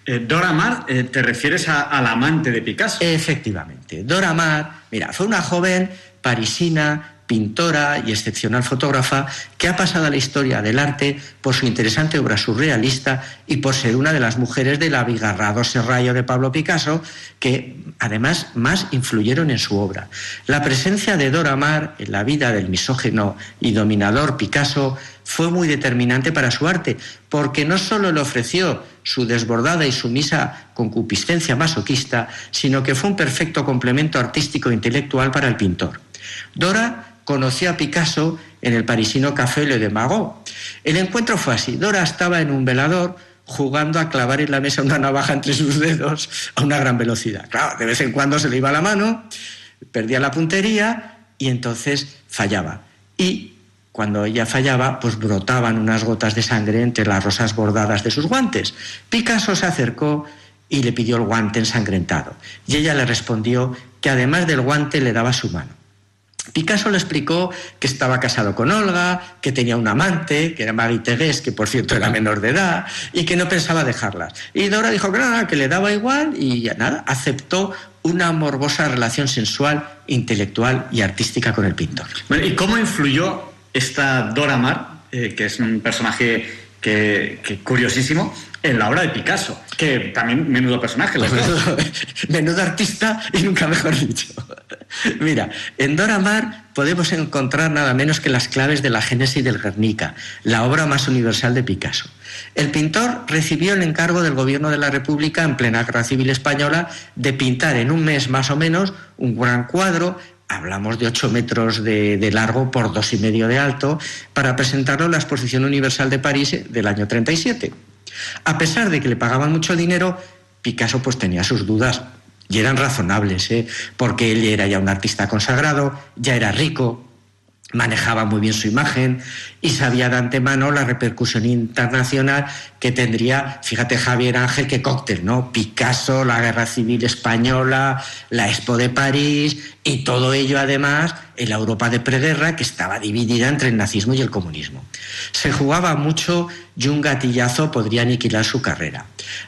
Eh, Dora Maar, eh, ¿te refieres a- al amante de Picasso? Efectivamente. Dora Maar, mira, fue una joven parisina, pintora y excepcional fotógrafa que ha pasado a la historia del arte por su interesante obra surrealista y por ser una de las mujeres del abigarrado serrallo de Pablo Picasso que además más influyeron en su obra. La presencia de Dora Maar en la vida del misógeno y dominador Picasso fue muy determinante para su arte, porque no solo le ofreció su desbordada y sumisa concupiscencia masoquista, sino que fue un perfecto complemento artístico e intelectual para el pintor. Dora conoció a Picasso en el parisino Café Le de Magot. El encuentro fue así. Dora estaba en un velador jugando a clavar en la mesa una navaja entre sus dedos a una gran velocidad. Claro, de vez en cuando se le iba la mano, perdía la puntería y entonces fallaba. Y cuando ella fallaba, pues brotaban unas gotas de sangre entre las rosas bordadas de sus guantes. Picasso se acercó y le pidió el guante ensangrentado. Y ella le respondió que además del guante le daba su mano. Picasso le explicó que estaba casado con Olga, que tenía un amante, que era Marie Tegués, que por cierto era menor de edad, y que no pensaba dejarlas. Y Dora dijo que nada, que le daba igual y nada, aceptó una morbosa relación sensual, intelectual y artística con el pintor. Bueno, ¿y cómo influyó esta Dora Maar, eh, que es un personaje que, curiosísimo, en la obra de Picasso? Que también menudo personaje. los dos. Menudo artista y nunca mejor dicho. Mira, en Dora Maar podemos encontrar nada menos que las claves de la Génesis del Guernica, la obra más universal de Picasso. El pintor recibió el encargo del gobierno de la República en plena guerra civil española de pintar en un mes más o menos un gran cuadro hablamos de 8 metros de, largo por dos y medio de alto, para presentarlo en la Exposición Universal de París del año 37. A pesar de que le pagaban mucho dinero, Picasso pues tenía sus dudas y eran razonables, ¿eh? porque él era ya un artista consagrado, ya era rico, manejaba muy bien su imagen y sabía de antemano la repercusión internacional que tendría, fíjate Javier Ángel, qué cóctel, ¿no? Picasso, la Guerra Civil Española, la Expo de París y todo ello además en la Europa de preguerra que estaba dividida entre el nazismo y el comunismo. Se jugaba mucho y un gatillazo podría aniquilar su carrera.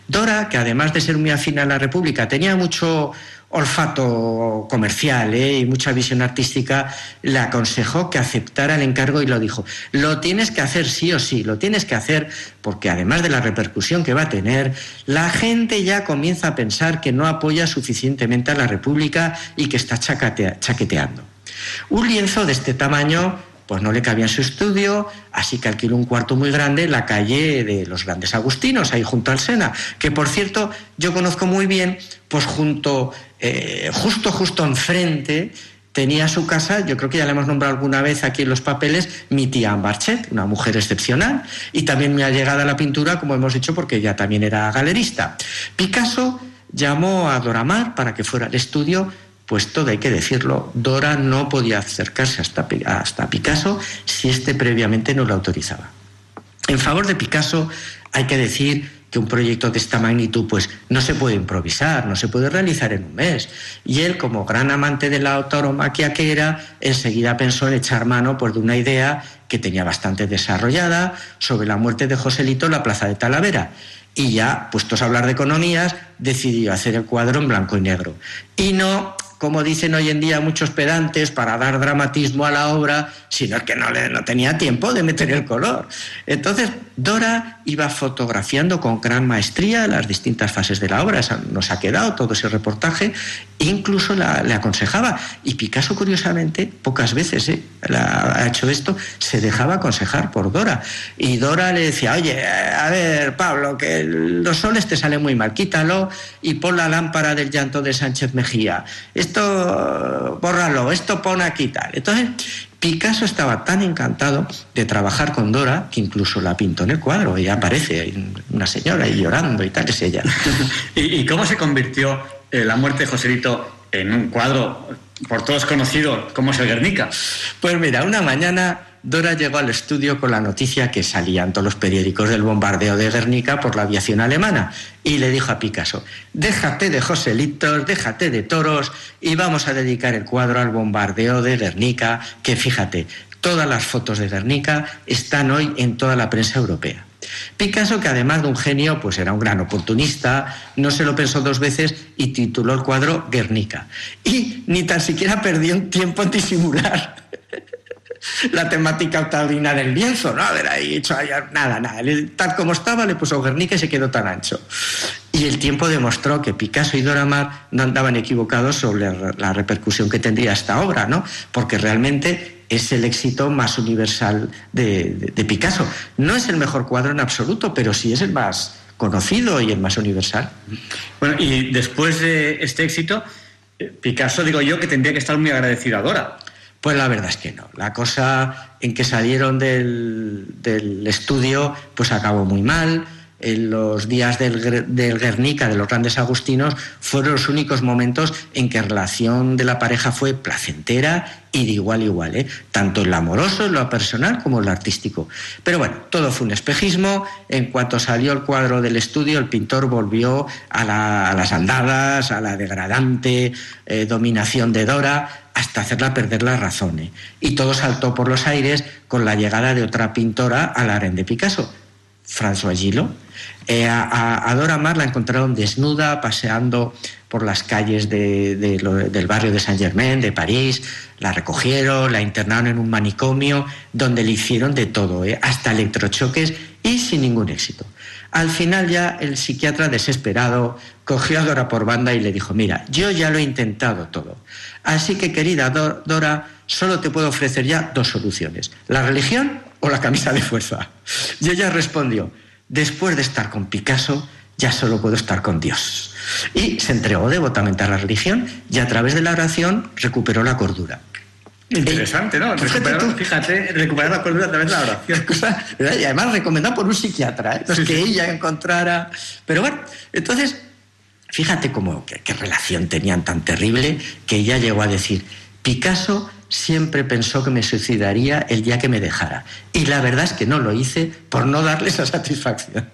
Dora, que además de ser muy afín a la República, tenía mucho olfato comercial ¿eh? y mucha visión artística, le aconsejó que aceptara el encargo y lo dijo, lo tienes que hacer sí o sí, lo tienes que hacer porque además de la repercusión que va a tener, la gente ya comienza a pensar que no apoya suficientemente a la República y que está chaqueteando. Un lienzo de este tamaño pues no le cabía en su estudio, así que alquiló un cuarto muy grande en la calle de los Grandes Agustinos, ahí junto al Sena, que por cierto yo conozco muy bien, pues junto, eh, justo, justo enfrente, tenía su casa, yo creo que ya le hemos nombrado alguna vez aquí en los papeles, mi tía Barchet, una mujer excepcional, y también me ha llegado a la pintura, como hemos dicho, porque ella también era galerista. Picasso llamó a Dora Maar para que fuera al estudio, pues todo hay que decirlo, Dora no podía acercarse hasta, hasta Picasso si éste previamente no lo autorizaba. En favor de Picasso hay que decir que un proyecto de esta magnitud pues no se puede improvisar, no se puede realizar en un mes. Y él, como gran amante de la autoromaquia que era, enseguida pensó en echar mano pues, de una idea que tenía bastante desarrollada sobre la muerte de Joselito en la plaza de Talavera. Y ya, puestos a hablar de economías, decidió hacer el cuadro en blanco y negro. Y no como dicen hoy en día muchos pedantes, para dar dramatismo a la obra, sino que no, le, no tenía tiempo de meter el color. Entonces, Dora iba fotografiando con gran maestría las distintas fases de la obra. nos ha quedado todo ese reportaje, incluso le aconsejaba. Y Picasso, curiosamente, pocas veces ¿eh? ha hecho esto, se dejaba aconsejar por Dora. Y Dora le decía, oye, a ver, Pablo, que los soles te salen muy mal, quítalo y pon la lámpara del llanto de Sánchez Mejía. Esto, bórralo, esto pone aquí tal. Entonces, Picasso estaba tan encantado de trabajar con Dora que incluso la pintó en el cuadro. Ella aparece, una señora ahí llorando y tal, es ella. ¿Y, cómo se convirtió eh, la muerte de Joselito en un cuadro por todos conocido como es el Guernica? Pues mira, una mañana Dora llegó al estudio con la noticia que salían todos los periódicos del bombardeo de Guernica por la aviación alemana y le dijo a Picasso, déjate de Joselitos, déjate de toros y vamos a dedicar el cuadro al bombardeo de Guernica, que fíjate, todas las fotos de Guernica están hoy en toda la prensa europea. Picasso, que además de un genio, pues era un gran oportunista, no se lo pensó dos veces y tituló el cuadro Guernica. Y ni tan siquiera perdió un tiempo en disimular la temática taurina del lienzo, ¿no? A ver, ahí hecho nada, nada. Tal como estaba, le puso Guernica y se quedó tan ancho. Y el tiempo demostró que Picasso y Dora Maar no andaban equivocados sobre la repercusión que tendría esta obra, ¿no? Porque realmente es el éxito más universal de, de Picasso. No es el mejor cuadro en absoluto, pero sí es el más conocido y el más universal. Bueno, y después de este éxito, eh, Picasso, digo yo, que tendría que estar muy agradecido a Dora. Pues la verdad es que no. La cosa en que salieron del, estudio pues acabó muy mal. En los días del, del, Guernica, de los grandes agustinos, fueron los únicos momentos en que la relación de la pareja fue placentera y de igual a igual, ¿eh? tanto en lo amoroso, en lo personal, como en lo artístico. Pero bueno, todo fue un espejismo. En cuanto salió el cuadro del estudio, el pintor volvió a, las andadas, a la degradante eh, dominación de Dora, hasta hacerla perder la razón. ¿eh? Y todo saltó por los aires con la llegada de otra pintora al aren de Picasso, François Gillot. Eh, a, Dora Maar la encontraron desnuda, paseando por las calles del barrio de Saint Germain, de París, la recogieron, la internaron en un manicomio, donde le hicieron de todo, ¿eh? hasta electrochoques y sin ningún éxito. Al final ya el psiquiatra desesperado cogió a Dora por banda y le dijo, mira, yo ya lo he intentado todo. Así que, querida Dora, solo te puedo ofrecer ya dos soluciones, la religión o la camisa de fuerza. Y ella respondió, después de estar con Picasso, ya solo puedo estar con Dios. Y se entregó devotamente a la religión y a través de la oración recuperó la cordura. Interesante, ¿no? Recuperar, fíjate, recuperar la cordura a través de la oración. y además recomendado por un psiquiatra, ¿eh? que ella encontrara... Pero bueno, entonces Fíjate cómo, qué, relación tenían tan terrible que ella llegó a decir, Picasso siempre pensó que me suicidaría el día que me dejara. Y la verdad es que no lo hice por no darle esa satisfacción.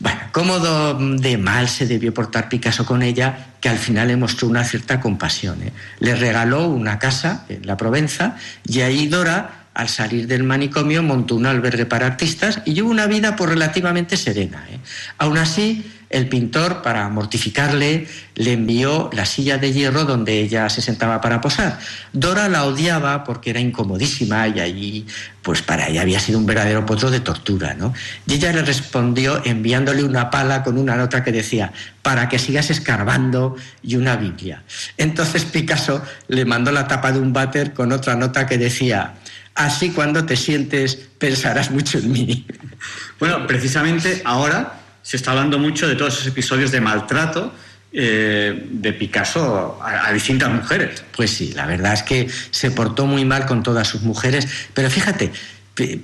Bueno, cómo de mal se debió portar Picasso con ella, que al final le mostró una cierta compasión. ¿eh? Le regaló una casa en la Provenza y ahí Dora, al salir del manicomio, montó un albergue para artistas y llevó una vida por pues, relativamente serena. ¿eh? Aún así, el pintor, para mortificarle, le envió la silla de hierro donde ella se sentaba para posar. Dora la odiaba porque era incomodísima y allí, pues para ella había sido un verdadero potro de tortura, ¿no? Y ella le respondió enviándole una pala con una nota que decía, para que sigas escarbando y una Biblia. Entonces Picasso le mandó la tapa de un váter con otra nota que decía, así cuando te sientes pensarás mucho en mí. Bueno, precisamente ahora se está hablando mucho de todos esos episodios de maltrato eh, de Picasso a, distintas mujeres. Pues sí, la verdad es que se portó muy mal con todas sus mujeres, pero fíjate,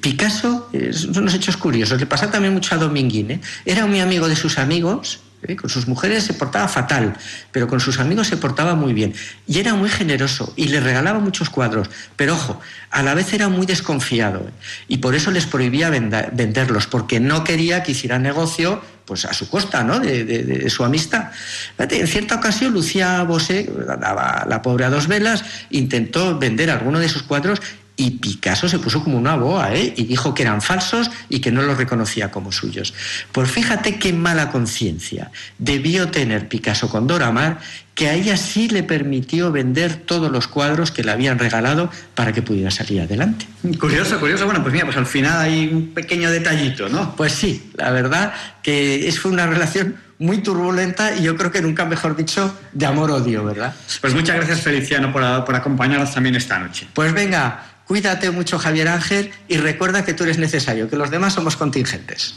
Picasso, son unos hechos curiosos, le pasa también mucho a Dominguín, ¿eh? era muy amigo de sus amigos, ¿eh? con sus mujeres se portaba fatal, pero con sus amigos se portaba muy bien, y era muy generoso, y le regalaba muchos cuadros, pero ojo, a la vez era muy desconfiado, ¿eh? y por eso les prohibía venderlos, porque no quería que hicieran negocio pues a su costa, ¿no? De, su amistad. En cierta ocasión, Lucía Bosé, la, la pobre a dos velas, intentó vender alguno de sus cuadros y Picasso se puso como una boa ¿eh? y dijo que eran falsos y que no los reconocía como suyos. Pues fíjate qué mala conciencia debió tener Picasso con Dora Maar, que a ella sí le permitió vender todos los cuadros que le habían regalado para que pudiera salir adelante. Curioso, curioso. Bueno, pues mira, pues al final hay un pequeño detallito, ¿no? Pues sí, la verdad que es, fue una relación muy turbulenta y yo creo que nunca mejor dicho de amor-odio, ¿verdad? Pues muchas gracias Feliciano por, por acompañarnos también esta noche. Pues venga, Cuídate mucho, Javier Ángel, y recuerda que tú eres necesario, que los demás somos contingentes.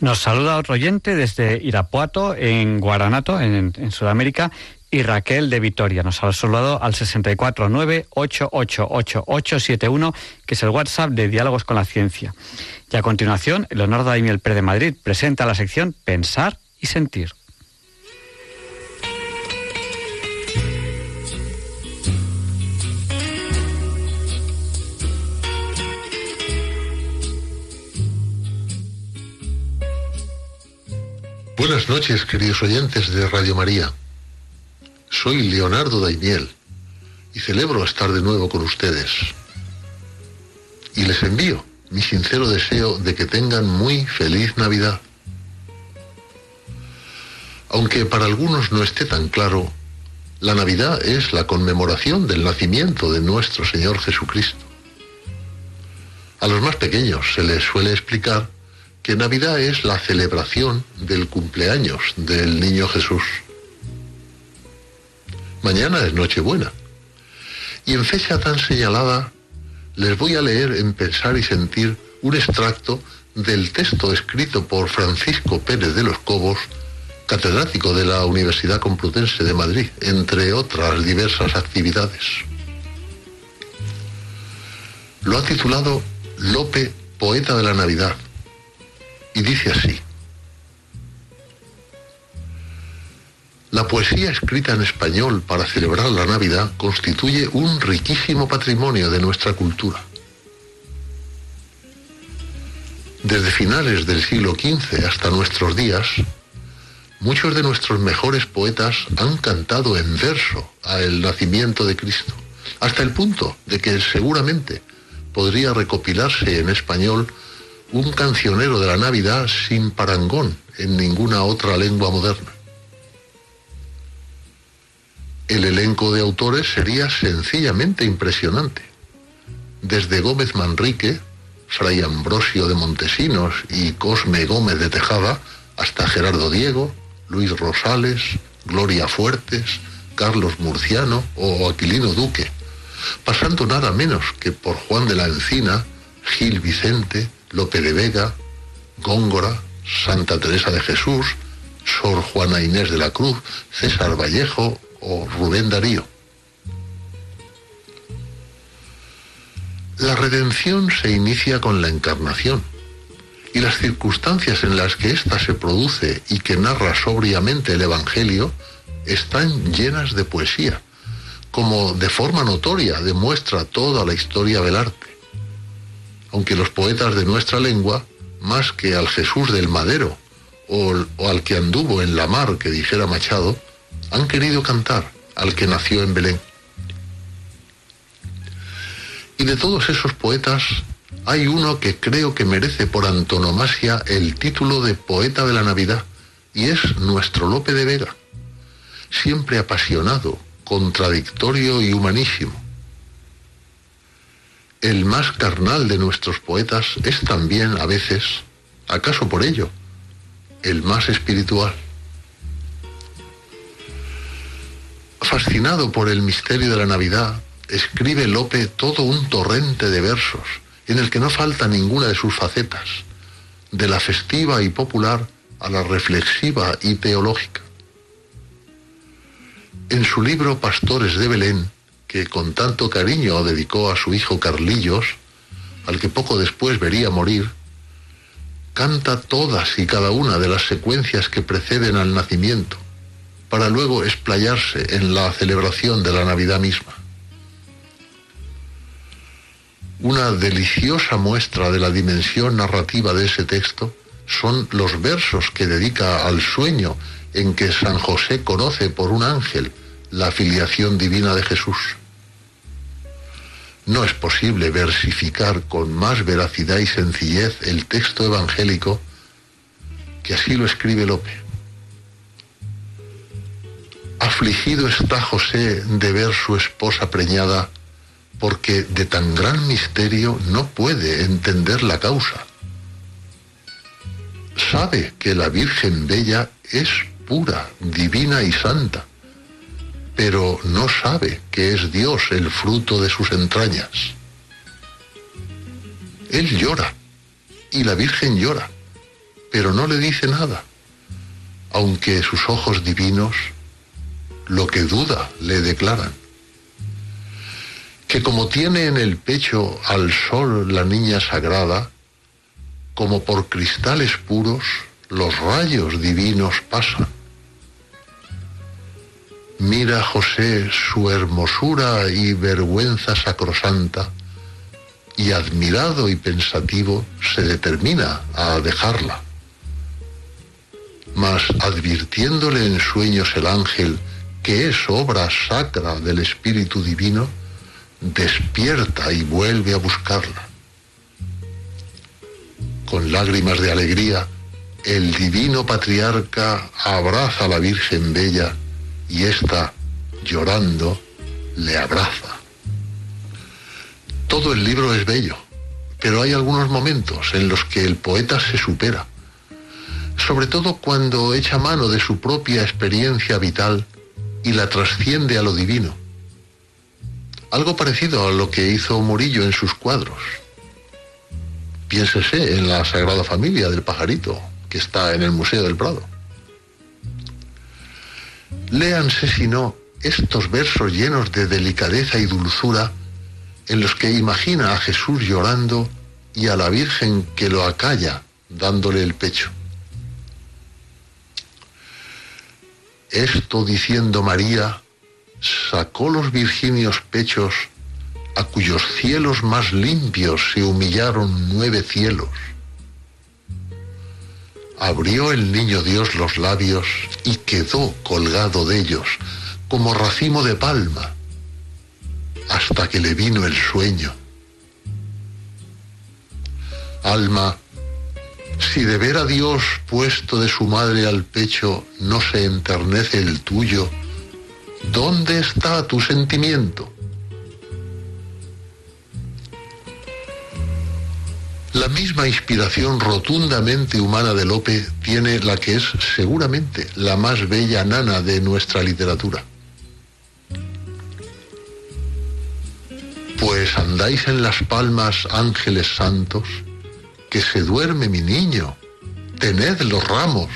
Nos saluda otro oyente desde Irapuato, en Guaranato, en, en Sudamérica, y Raquel de Vitoria. Nos ha saludado al 649-888871, que es el WhatsApp de Diálogos con la Ciencia. Y a continuación, Leonardo Daimiel Pérez de Madrid presenta la sección Pensar y Sentir. Buenas noches, queridos oyentes de Radio María. Soy Leonardo Daimiel y celebro estar de nuevo con ustedes. Y les envío mi sincero deseo de que tengan muy feliz Navidad. Aunque para algunos no esté tan claro, la Navidad es la conmemoración del nacimiento de nuestro Señor Jesucristo. A los más pequeños se les suele explicar que Navidad es la celebración del cumpleaños del niño Jesús. Mañana es Nochebuena. Y en fecha tan señalada les voy a leer en Pensar y Sentir un extracto del texto escrito por Francisco Pérez de los Cobos, catedrático de la Universidad Complutense de Madrid, entre otras diversas actividades. Lo ha titulado Lope, poeta de la Navidad, y dice así. La poesía escrita en español para celebrar la Navidad constituye un riquísimo patrimonio de nuestra cultura. Desde finales del siglo XV hasta nuestros días, muchos de nuestros mejores poetas han cantado en verso a el nacimiento de Cristo, hasta el punto de que seguramente podría recopilarse en español un cancionero de la Navidad sin parangón en ninguna otra lengua moderna el elenco de autores sería sencillamente impresionante. Desde Gómez Manrique, Fray Ambrosio de Montesinos y Cosme Gómez de Tejada, hasta Gerardo Diego, Luis Rosales, Gloria Fuertes, Carlos Murciano o Aquilino Duque, pasando nada menos que por Juan de la Encina, Gil Vicente, Lope de Vega, Góngora, Santa Teresa de Jesús, Sor Juana Inés de la Cruz, César Vallejo o Rubén Darío. La redención se inicia con la encarnación y las circunstancias en las que ésta se produce y que narra sobriamente el Evangelio están llenas de poesía, como de forma notoria demuestra toda la historia del arte. Aunque los poetas de nuestra lengua, más que al Jesús del Madero o, o al que anduvo en la mar, que dijera Machado, han querido cantar al que nació en Belén. Y de todos esos poetas hay uno que creo que merece por antonomasia el título de poeta de la Navidad, y es nuestro Lope de Vega, siempre apasionado, contradictorio y humanísimo. El más carnal de nuestros poetas es también, a veces, acaso por ello, el más espiritual. Fascinado por el misterio de la Navidad, escribe Lope todo un torrente de versos en el que no falta ninguna de sus facetas, de la festiva y popular a la reflexiva y teológica. En su libro Pastores de Belén, que con tanto cariño dedicó a su hijo Carlillos, al que poco después vería morir, canta todas y cada una de las secuencias que preceden al nacimiento, para luego explayarse en la celebración de la Navidad misma. Una deliciosa muestra de la dimensión narrativa de ese texto son los versos que dedica al sueño en que San José conoce por un ángel la filiación divina de Jesús. No es posible versificar con más veracidad y sencillez el texto evangélico que así lo escribe Lope. Afligido está José de ver su esposa preñada porque de tan gran misterio no puede entender la causa. Sabe que la Virgen Bella es pura, divina y santa, pero no sabe que es Dios el fruto de sus entrañas. Él llora y la Virgen llora, pero no le dice nada, aunque sus ojos divinos lo que duda le declaran que como tiene en el pecho al sol la niña sagrada, como por cristales puros los rayos divinos pasan. Mira José su hermosura y vergüenza sacrosanta, y admirado y pensativo se determina a dejarla. Mas advirtiéndole en sueños el ángel que es obra sacra del Espíritu Divino, despierta y vuelve a buscarla. Con lágrimas de alegría, el divino patriarca abraza a la Virgen Bella y ésta, llorando, le abraza. Todo el libro es bello, pero hay algunos momentos en los que el poeta se supera, sobre todo cuando echa mano de su propia experiencia vital y la trasciende a lo divino algo parecido a lo que hizo Murillo en sus cuadros. Piénsese en la Sagrada Familia del pajarito, que está en el Museo del Prado. Léanse, si no, estos versos llenos de delicadeza y dulzura en los que imagina a Jesús llorando y a la Virgen que lo acalla dándole el pecho. Esto diciendo María, sacó los virginios pechos a cuyos cielos más limpios se humillaron nueve cielos. Abrió el niño Dios los labios y quedó colgado de ellos como racimo de palma hasta que le vino el sueño. Alma, si de ver a Dios puesto de su madre al pecho no se enternece el tuyo, ¿Dónde está tu sentimiento? La misma inspiración rotundamente humana de Lope tiene la que es seguramente la más bella nana de nuestra literatura. Pues andáis en las palmas, ángeles santos, que se duerme mi niño, tened los ramos.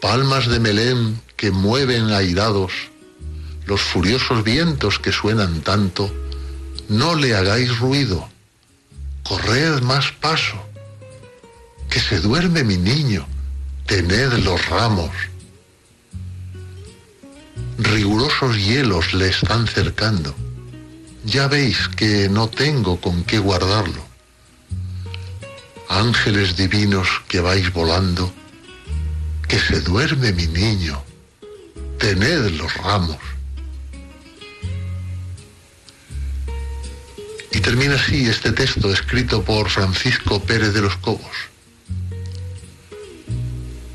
Palmas de Melén que mueven airados, los furiosos vientos que suenan tanto, no le hagáis ruido, corred más paso, que se duerme mi niño, tened los ramos. Rigurosos hielos le están cercando, ya veis que no tengo con qué guardarlo. Ángeles divinos que vais volando, que se duerme mi niño, tened los ramos. Y termina así este texto escrito por Francisco Pérez de los Cobos.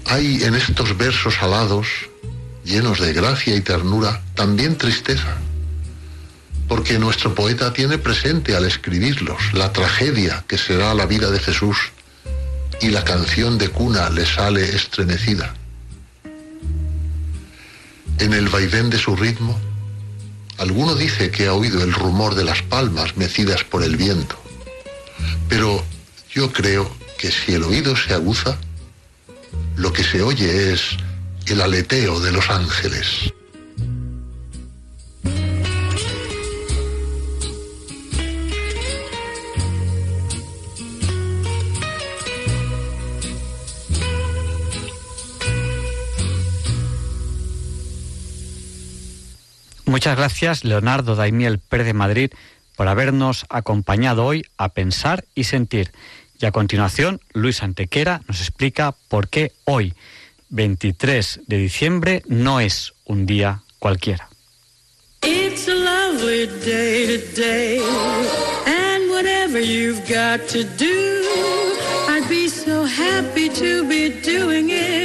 Hay en estos versos alados, llenos de gracia y ternura, también tristeza, porque nuestro poeta tiene presente al escribirlos la tragedia que será la vida de Jesús y la canción de cuna le sale estremecida. En el vaivén de su ritmo, alguno dice que ha oído el rumor de las palmas mecidas por el viento, pero yo creo que si el oído se aguza, lo que se oye es el aleteo de los ángeles. Muchas gracias, Leonardo Daimiel Pérez de Madrid, por habernos acompañado hoy a pensar y sentir. Y a continuación, Luis Antequera nos explica por qué hoy, 23 de diciembre, no es un día cualquiera. It's a lovely day today, and whatever you've got to do, I'd be so happy to be doing it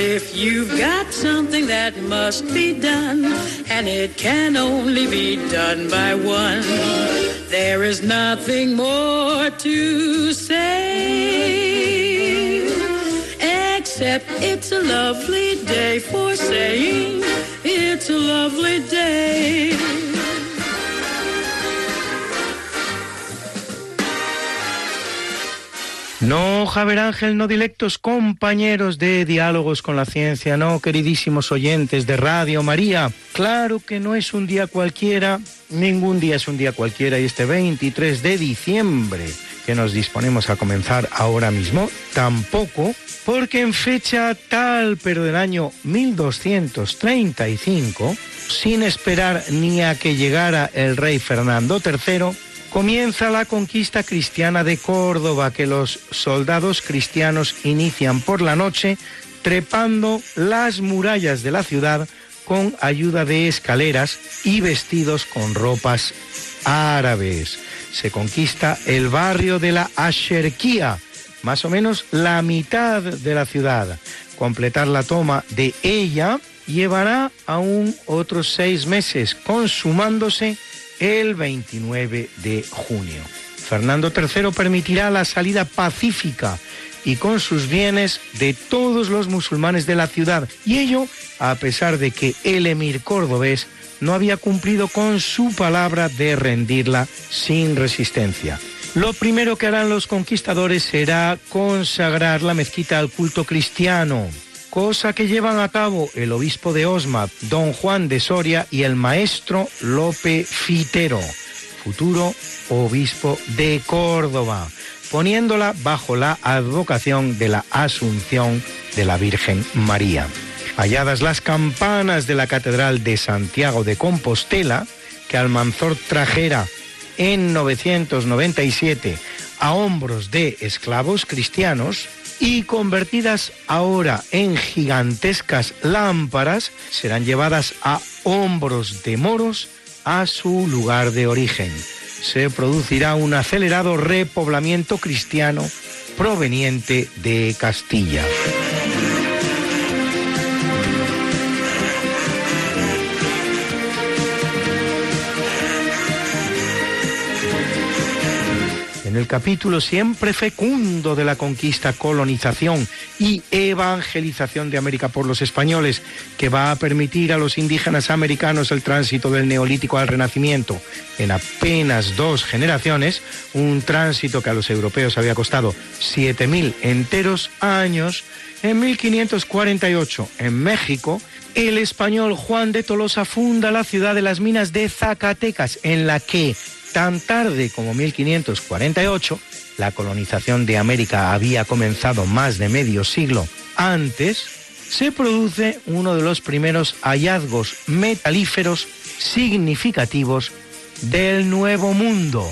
if you've got something that must be done, and it can only be done by one, there is nothing more to say. Except it's a lovely day for saying it's a lovely day. No, Javier Ángel, no directos compañeros de Diálogos con la Ciencia, no, queridísimos oyentes de Radio María. Claro que no es un día cualquiera, ningún día es un día cualquiera y este 23 de diciembre que nos disponemos a comenzar ahora mismo, tampoco, porque en fecha tal, pero del año 1235, sin esperar ni a que llegara el rey Fernando III, comienza la conquista cristiana de Córdoba que los soldados cristianos inician por la noche trepando las murallas de la ciudad con ayuda de escaleras y vestidos con ropas árabes. Se conquista el barrio de la Asherquía, más o menos la mitad de la ciudad. Completar la toma de ella llevará aún otros seis meses, consumándose el 29 de junio. Fernando III permitirá la salida pacífica y con sus bienes de todos los musulmanes de la ciudad, y ello a pesar de que el emir cordobés no había cumplido con su palabra de rendirla sin resistencia. Lo primero que harán los conquistadores será consagrar la mezquita al culto cristiano, cosa que llevan a cabo el obispo de Osma, don Juan de Soria, y el maestro Lope Fitero, futuro obispo de Córdoba, poniéndola bajo la advocación de la Asunción de la Virgen María. Halladas las campanas de la Catedral de Santiago de Compostela, que Almanzor trajera en 997 a hombros de esclavos cristianos, y convertidas ahora en gigantescas lámparas, serán llevadas a hombros de moros a su lugar de origen. Se producirá un acelerado repoblamiento cristiano proveniente de Castilla. El capítulo siempre fecundo de la conquista, colonización y evangelización de América por los españoles, que va a permitir a los indígenas americanos el tránsito del neolítico al renacimiento. En apenas dos generaciones, un tránsito que a los europeos había costado 7.000 enteros años, en 1548 en México, el español Juan de Tolosa funda la ciudad de las minas de Zacatecas, en la que Tan tarde como 1548, la colonización de América había comenzado más de medio siglo antes, se produce uno de los primeros hallazgos metalíferos significativos del Nuevo Mundo.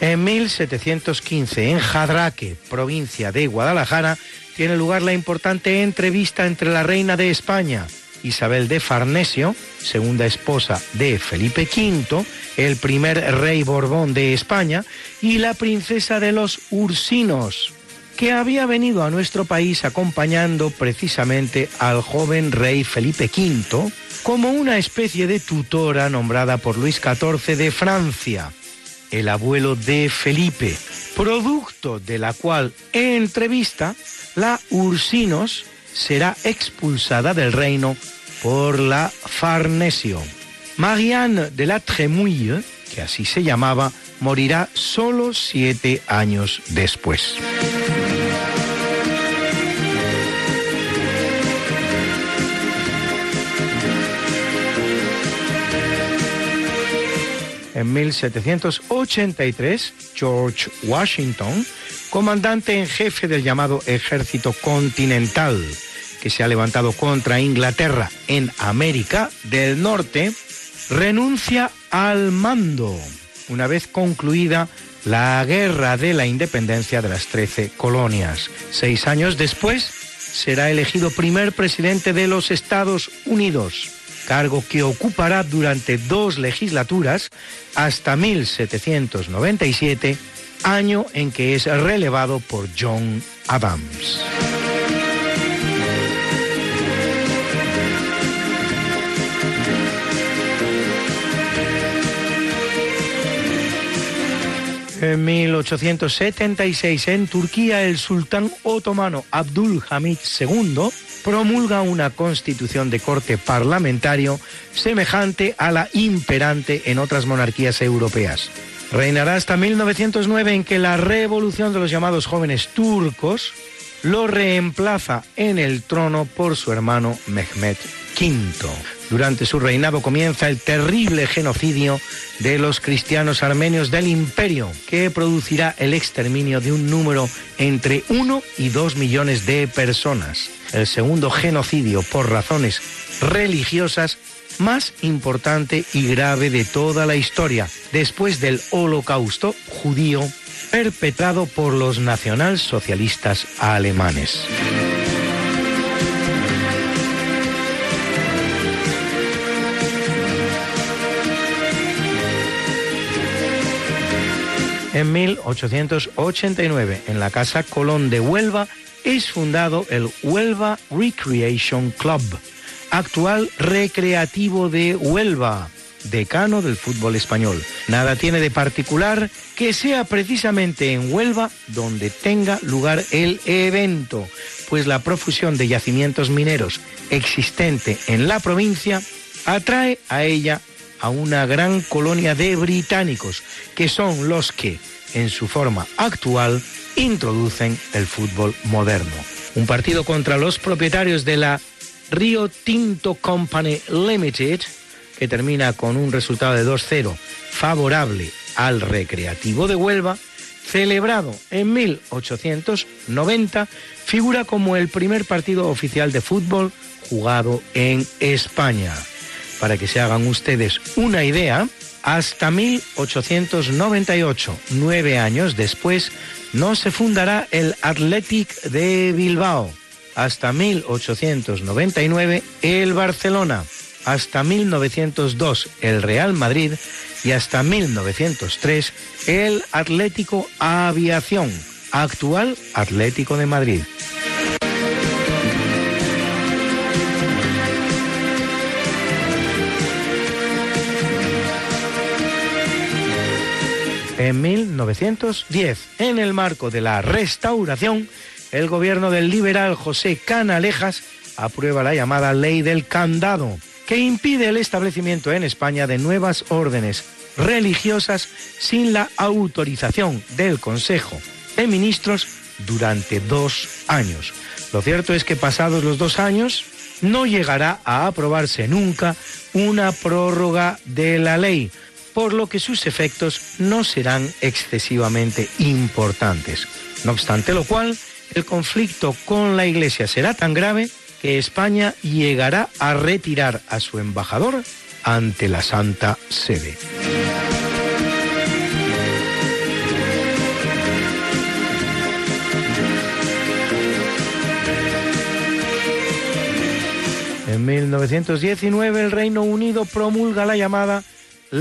En 1715, en Jadraque, provincia de Guadalajara, tiene lugar la importante entrevista entre la reina de España, Isabel de Farnesio, segunda esposa de Felipe V, el primer rey Borbón de España, y la princesa de los Ursinos, que había venido a nuestro país acompañando precisamente al joven rey Felipe V como una especie de tutora nombrada por Luis XIV de Francia, el abuelo de Felipe, producto de la cual en entrevista la Ursinos será expulsada del reino por la Farnesio. Marianne de la Tremouille, que así se llamaba, morirá solo siete años después. En 1783, George Washington, comandante en jefe del llamado Ejército Continental, que se ha levantado contra Inglaterra en América del Norte, renuncia al mando una vez concluida la Guerra de la Independencia de las Trece Colonias. Seis años después será elegido primer presidente de los Estados Unidos, cargo que ocupará durante dos legislaturas hasta 1797, año en que es relevado por John Adams. En 1876 en Turquía el sultán otomano Abdul Hamid II promulga una constitución de corte parlamentario semejante a la imperante en otras monarquías europeas. Reinará hasta 1909 en que la revolución de los llamados jóvenes turcos lo reemplaza en el trono por su hermano Mehmed V. Durante su reinado comienza el terrible genocidio de los cristianos armenios del imperio, que producirá el exterminio de un número entre 1 y 2 millones de personas. El segundo genocidio por razones religiosas más importante y grave de toda la historia, después del holocausto judío perpetrado por los nacionalsocialistas alemanes. En 1889, en la Casa Colón de Huelva, es fundado el Huelva Recreation Club, actual recreativo de Huelva, decano del fútbol español. Nada tiene de particular que sea precisamente en Huelva donde tenga lugar el evento, pues la profusión de yacimientos mineros existente en la provincia atrae a ella a una gran colonia de británicos, que son los que, en su forma actual, introducen el fútbol moderno. Un partido contra los propietarios de la Rio Tinto Company Limited, que termina con un resultado de 2-0 favorable al Recreativo de Huelva, celebrado en 1890, figura como el primer partido oficial de fútbol jugado en España. Para que se hagan ustedes una idea, hasta 1898, nueve años después, no se fundará el Athletic de Bilbao. Hasta 1899, el Barcelona. Hasta 1902, el Real Madrid. Y hasta 1903, el Atlético Aviación, actual Atlético de Madrid. En 1910, en el marco de la restauración, el gobierno del liberal José Canalejas aprueba la llamada Ley del Candado, que impide el establecimiento en España de nuevas órdenes religiosas sin la autorización del Consejo de Ministros durante dos años. Lo cierto es que pasados los dos años no llegará a aprobarse nunca una prórroga de la ley, por lo que sus efectos no serán excesivamente importantes. No obstante lo cual, el conflicto con la Iglesia será tan grave que España llegará a retirar a su embajador ante la Santa Sede. En 1919 el Reino Unido promulga la llamada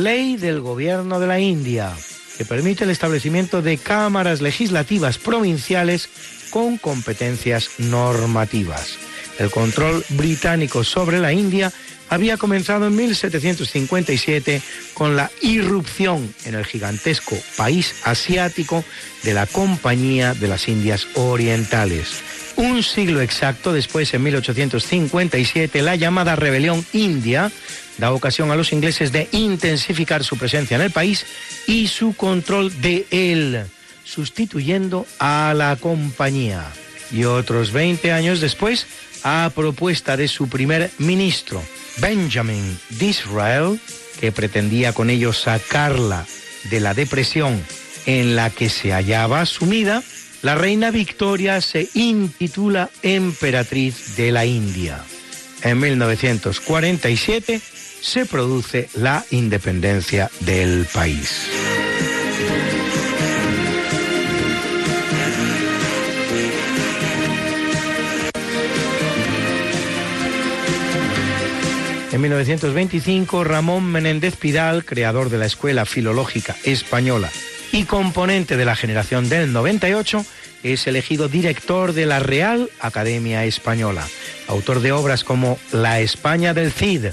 Ley del Gobierno de la India, que permite el establecimiento de cámaras legislativas provinciales con competencias normativas. El control británico sobre la India había comenzado en 1757 con la irrupción en el gigantesco país asiático de la Compañía de las Indias Orientales. Un siglo exacto después, en 1857, la llamada Rebelión India da ocasión a los ingleses de intensificar su presencia en el país y su control de él, sustituyendo a la compañía. Y otros 20 años después, a propuesta de su primer ministro, Benjamin Disraeli, que pretendía con ello sacarla de la depresión en la que se hallaba sumida, la reina Victoria se intitula emperatriz de la India. En 1947 se produce la independencia del país. En 1925, Ramón Menéndez Pidal, creador de la Escuela Filológica Española y componente de la generación del 98, es elegido director de la Real Academia Española, autor de obras como La España del Cid,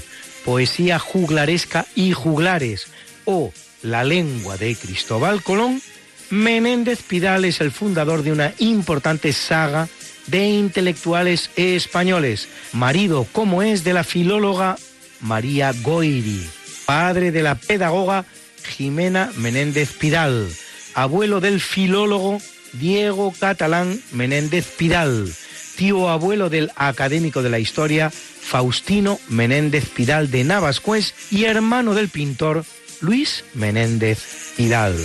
Poesía juglaresca y juglares o La lengua de Cristóbal Colón, Menéndez Pidal es el fundador de una importante saga de intelectuales españoles, marido como es de la filóloga María Goiri, padre de la pedagoga Jimena Menéndez Pidal, abuelo del filólogo Diego Catalán Menéndez Pidal, tío abuelo del académico de la historia Faustino Menéndez Pidal de Navascués y hermano del pintor Luis Menéndez Pidal.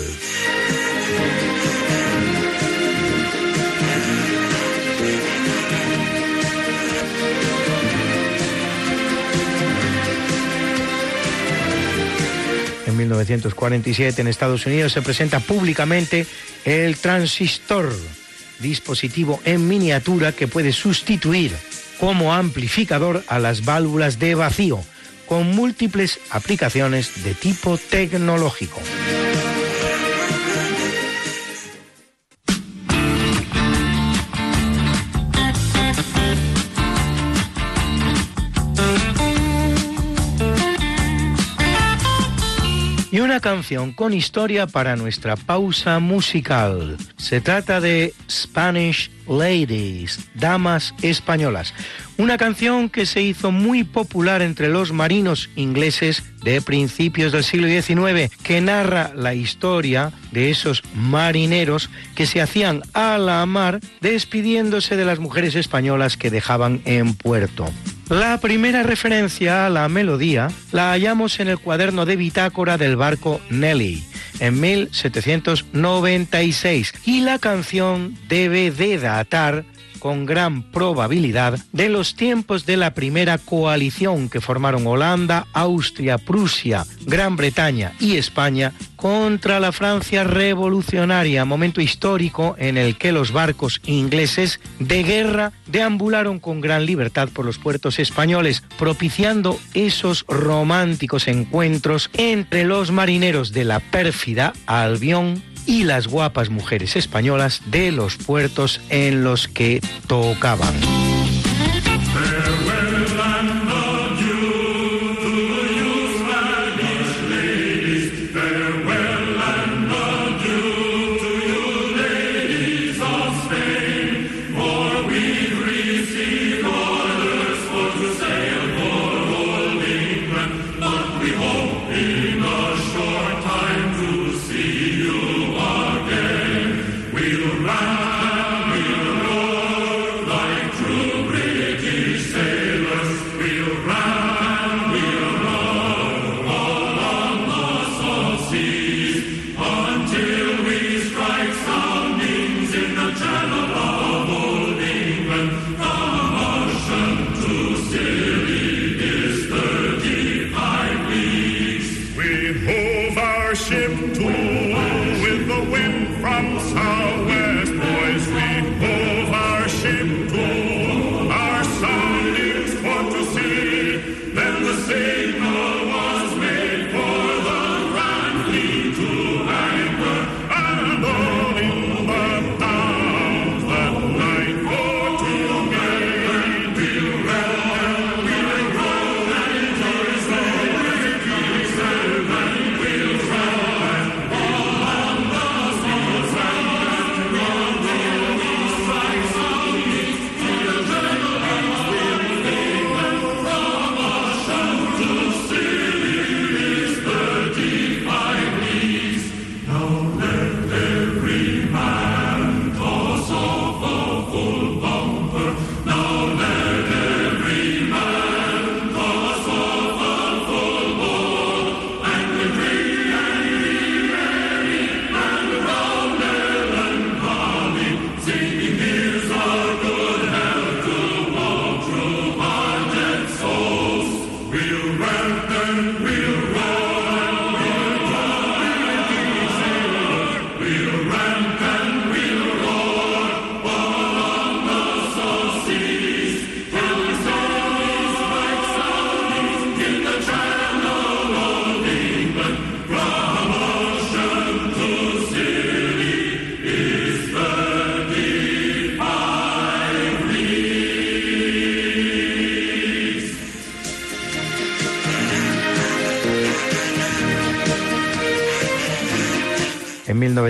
En 1947 en Estados Unidos se presenta públicamente el transistor, dispositivo en miniatura que puede sustituir como amplificador a las válvulas de vacío, con múltiples aplicaciones de tipo tecnológico. Y una canción con historia para nuestra pausa musical. Se trata de Spanish Ladies, Damas Españolas. Una canción que se hizo muy popular entre los marinos ingleses de principios del siglo XIX, que narra la historia de esos marineros que se hacían a la mar despidiéndose de las mujeres españolas que dejaban en puerto. La primera referencia a la melodía la hallamos en el cuaderno de bitácora del barco Nelly en 1796 y la canción debe de datar con gran probabilidad de los tiempos de la primera coalición que formaron Holanda, Austria, Prusia, Gran Bretaña y España contra la Francia revolucionaria, momento histórico en el que los barcos ingleses de guerra deambularon con gran libertad por los puertos españoles, propiciando esos románticos encuentros entre los marineros de la pérfida Albión y las guapas mujeres españolas de los puertos en los que tocaban.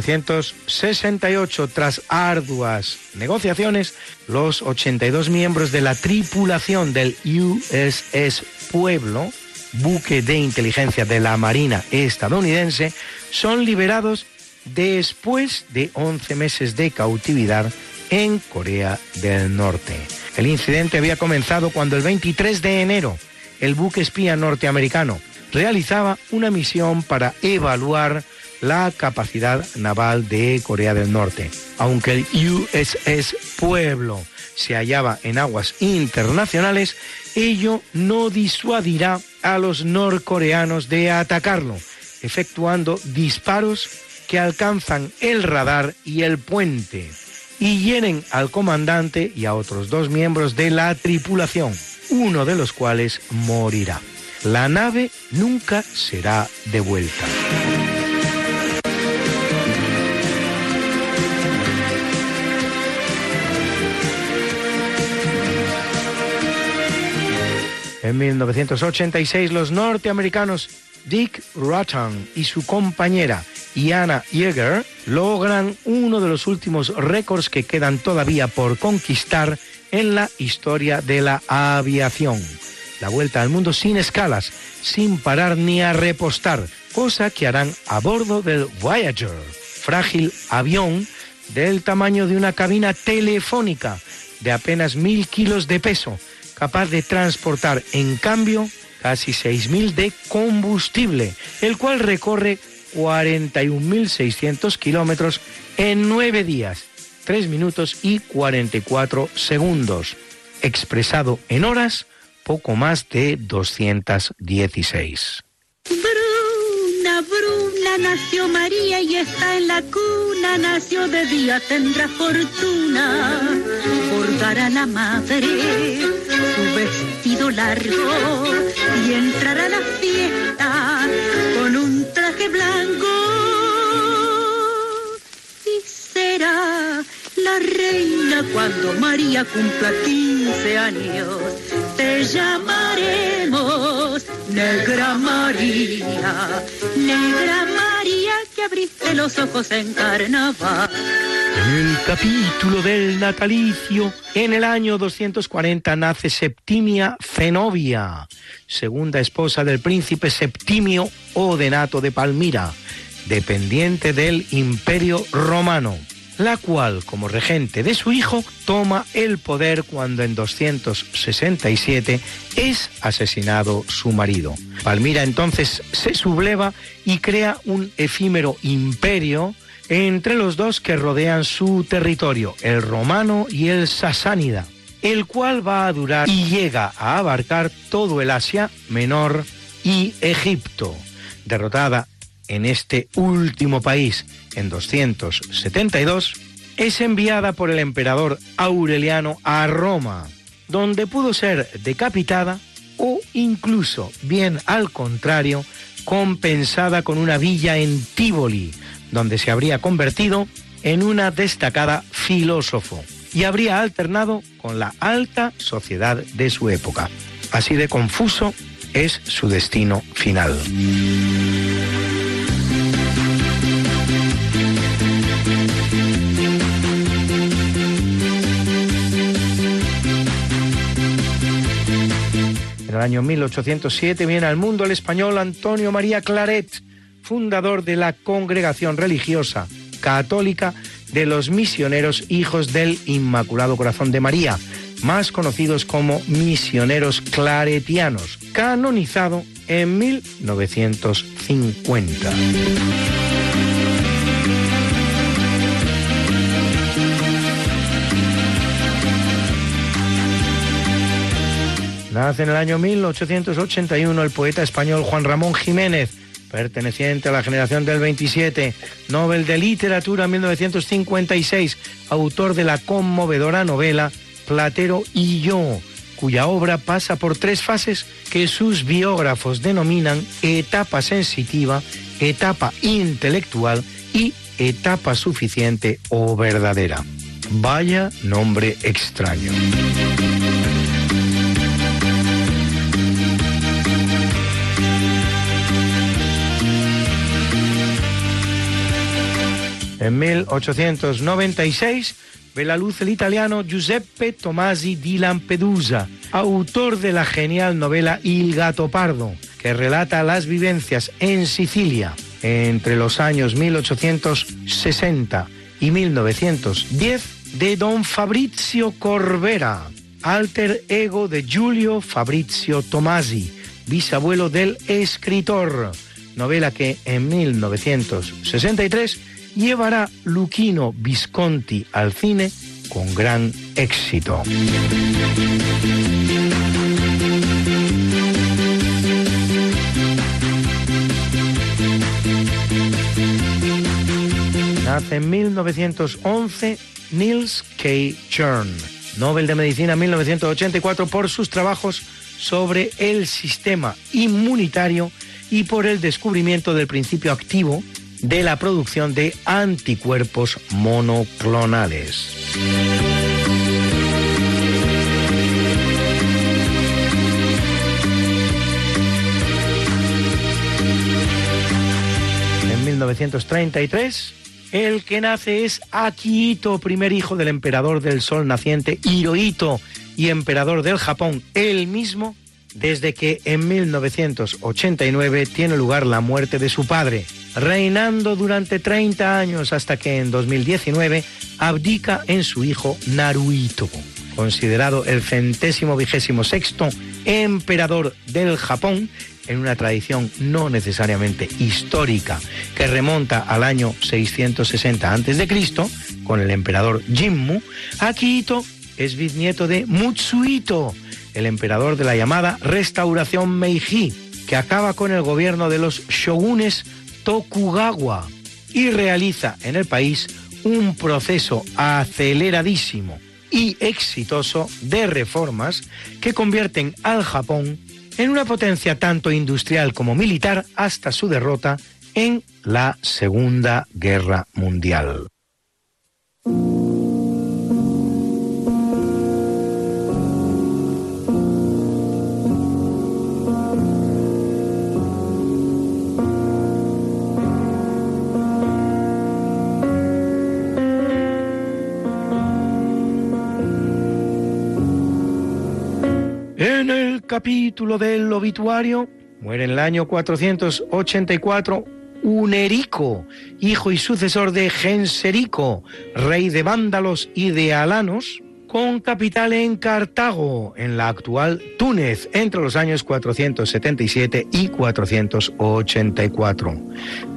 1968, tras arduas negociaciones, los 82 miembros de la tripulación del USS Pueblo, buque de inteligencia de la Marina estadounidense, son liberados después de 11 meses de cautividad en Corea del Norte. El incidente había comenzado cuando el 23 de enero el buque espía norteamericano realizaba una misión para evaluar la capacidad naval de Corea del Norte. Aunque el USS Pueblo se hallaba en aguas internacionales, ello no disuadirá a los norcoreanos de atacarlo, efectuando disparos que alcanzan el radar y el puente y hieren al comandante y a otros dos miembros de la tripulación, uno de los cuales morirá. La nave nunca será devuelta. En 1986 los norteamericanos Dick Rutan y su compañera Iana Yeager logran uno de los últimos récords que quedan todavía por conquistar en la historia de la aviación. La vuelta al mundo sin escalas, sin parar ni a repostar, cosa que harán a bordo del Voyager, frágil avión del tamaño de una cabina telefónica de apenas mil kilos de peso, capaz de transportar en cambio casi 6.000 de combustible, el cual recorre 41.600 kilómetros en nueve días, 3 minutos y 44 segundos, expresado en horas, poco más de 216. Bruna, Bruna, nació María y está en la cuna, nació de día, tendrá fortuna, bordará la madre su vestido largo y entrará a la fiesta con un traje blanco y será la reina cuando María cumpla 15 años. Te llamaremos Negra María, Negra María que abriste los ojos en carnaval. En el capítulo del natalicio, en el año 240 nace Septimia Zenobia, segunda esposa del príncipe Septimio Odenato de Palmira, dependiente del Imperio Romano, la cual, como regente de su hijo, toma el poder cuando en 267 es asesinado su marido. Palmira entonces se subleva y crea un efímero imperio entre los dos que rodean su territorio, el romano y el sasánida, el cual va a durar y llega a abarcar todo el Asia Menor y Egipto. Derrotada en este último país en 272, es enviada por el emperador Aureliano a Roma, donde pudo ser decapitada o incluso, bien al contrario, compensada con una villa en Tívoli, donde se habría convertido en una destacada filósofo y habría alternado con la alta sociedad de su época. Así de confuso es su destino final. El año 1807 viene al mundo el español Antonio María Claret, fundador de la congregación religiosa católica de los misioneros hijos del Inmaculado Corazón de María, más conocidos como misioneros claretianos, canonizado en 1950. Nace en el año 1881 el poeta español Juan Ramón Jiménez, perteneciente a la generación del 27, Nobel de Literatura 1956, autor de la conmovedora novela Platero y yo, cuya obra pasa por tres fases que sus biógrafos denominan etapa sensitiva, etapa intelectual y etapa suficiente o verdadera. Vaya nombre extraño. En 1896 ve la luz el italiano Giuseppe Tomasi di Lampedusa, autor de la genial novela Il gato pardo, que relata las vivencias en Sicilia entre los años 1860 y 1910 de don Fabrizio Corbera, alter ego de Giulio Fabrizio Tomasi, bisabuelo del escritor, novela que en 1963 llevará Luchino Visconti al cine con gran éxito. Nace en 1911 Niels K. Chern, Nobel de Medicina 1984 por sus trabajos sobre el sistema inmunitario y por el descubrimiento del principio activo de la producción de anticuerpos monoclonales. En 1933, el que nace es Akihito, primer hijo del emperador del sol naciente Hirohito y emperador del Japón, él mismo, desde que en 1989 tiene lugar la muerte de su padre, reinando durante 30 años hasta que en 2019 abdica en su hijo Naruhito, considerado el centésimo vigésimo sexto emperador del Japón en una tradición no necesariamente histórica que remonta al año 660 a.C. con el emperador Jimmu, Akihito es bisnieto de Mutsuhito, el emperador de la llamada Restauración Meiji, que acaba con el gobierno de los shogunes Tokugawa y realiza en el país un proceso aceleradísimo y exitoso de reformas que convierten al Japón en una potencia tanto industrial como militar hasta su derrota en la Segunda Guerra Mundial. Capítulo del obituario muere en el año 484 Unerico, hijo y sucesor de Genserico, rey de vándalos y de alanos, con capital en Cartago, en la actual Túnez, entre los años 477 y 484.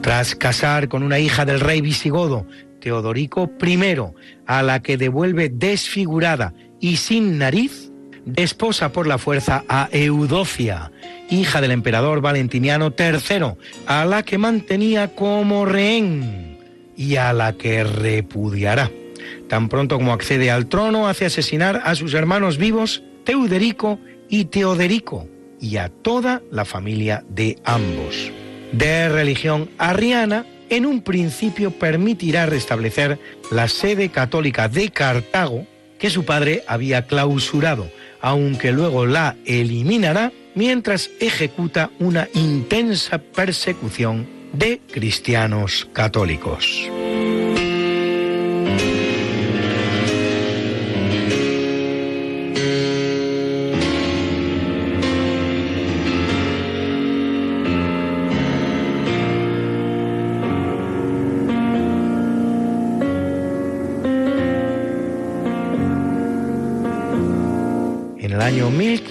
Tras casar con una hija del rey visigodo, Teodorico I, a la que devuelve desfigurada y sin nariz, desposa por la fuerza a Eudocia, hija del emperador Valentiniano III, a la que mantenía como rehén y a la que repudiará. Tan pronto como accede al trono, hace asesinar a sus hermanos vivos, Teuderico y Teoderico, y a toda la familia de ambos. De religión arriana, en un principio permitirá restablecer la sede católica de Cartago, que su padre había clausurado, aunque luego la eliminará mientras ejecuta una intensa persecución de cristianos católicos.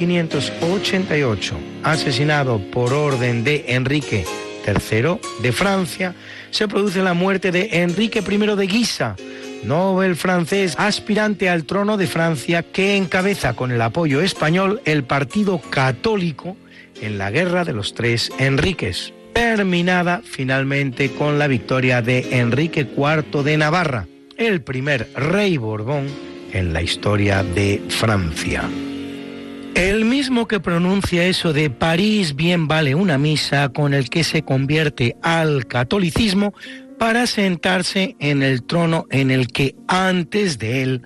1588, asesinado por orden de Enrique III de Francia, se produce la muerte de Enrique I de Guisa, Nobel francés aspirante al trono de Francia que encabeza con el apoyo español el Partido Católico en la Guerra de los Tres Enriques, terminada finalmente con la victoria de Enrique IV de Navarra, el primer rey Borbón en la historia de Francia. El mismo que pronuncia eso de París bien vale una misa con el que se convierte al catolicismo para sentarse en el trono en el que antes de él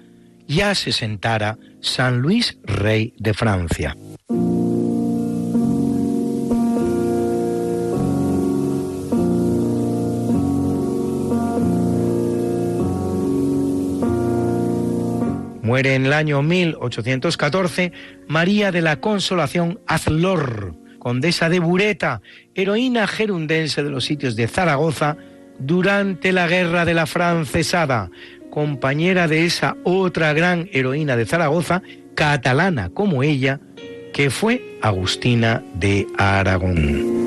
ya se sentara San Luis, rey de Francia. Muere en el año 1814 María de la Consolación Azlor, condesa de Bureta, heroína gerundense de los sitios de Zaragoza durante la Guerra de la Francesada, compañera de esa otra gran heroína de Zaragoza, catalana como ella, que fue Agustina de Aragón.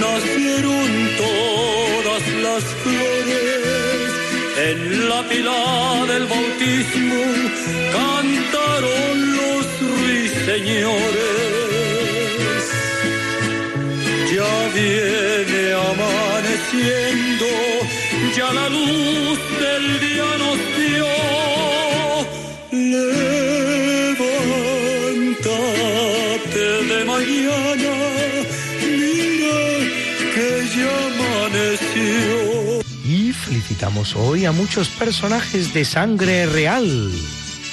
Nacieron todas las flores. En la pila del bautismo cantaron los ruiseñores. Ya viene amaneciendo, ya la luz del día Y felicitamos hoy a muchos personajes de sangre real.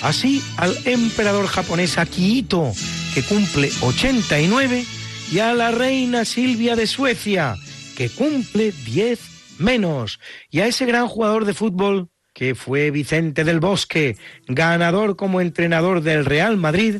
Así al emperador japonés Akihito, que cumple 89, y a la reina Silvia de Suecia, que cumple 10 menos, y a ese gran jugador de fútbol que fue Vicente del Bosque, ganador como entrenador del Real Madrid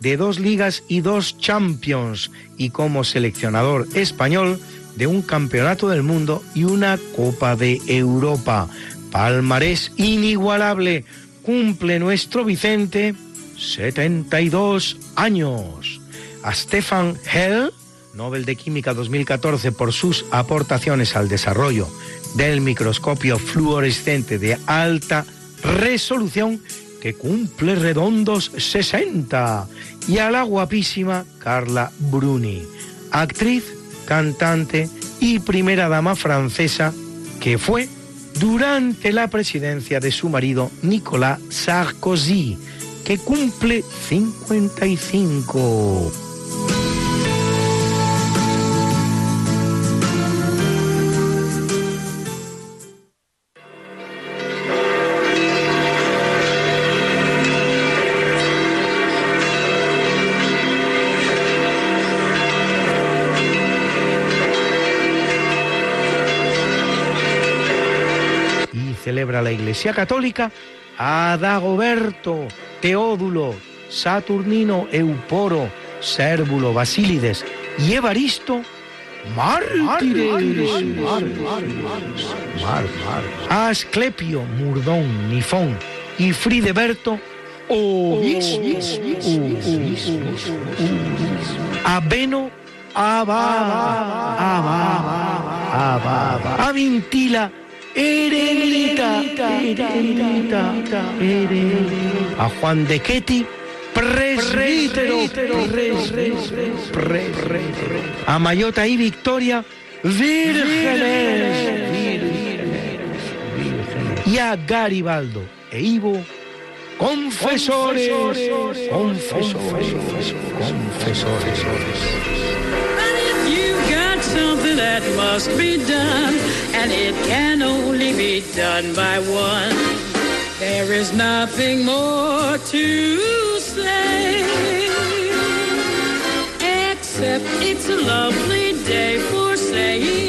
de dos ligas y dos champions, y como seleccionador español de un campeonato del mundo y una Copa de Europa. Palmarés inigualable. Cumple nuestro Vicente 72 años. A Stefan Hell, Nobel de Química 2014 por sus aportaciones al desarrollo del microscopio fluorescente de alta resolución que cumple redondos 60. Y a la guapísima Carla Bruni, actriz cantante y primera dama francesa que fue durante la presidencia de su marido Nicolas Sarkozy, que cumple 55. Celebra la Iglesia Católica a Dagoberto, Teódulo, Saturnino, Euporo, Cérvulo, Basílides y Evaristo, mártires. Asclepio, Murdón, Nifón y Frideberto, obispos. A Beno, Ababa, Ababa, Ababa. A Vintila, Eremita, Eremita, Eremita. A Juan de Ketty, presbítero, presbítero. A Mayota y Victoria, vírgenes, y a Garibaldo e Ivo, confesores, confesores, confesores. Something that must be done, and it can only be done by one. There is nothing more to say, except it's a lovely day for saying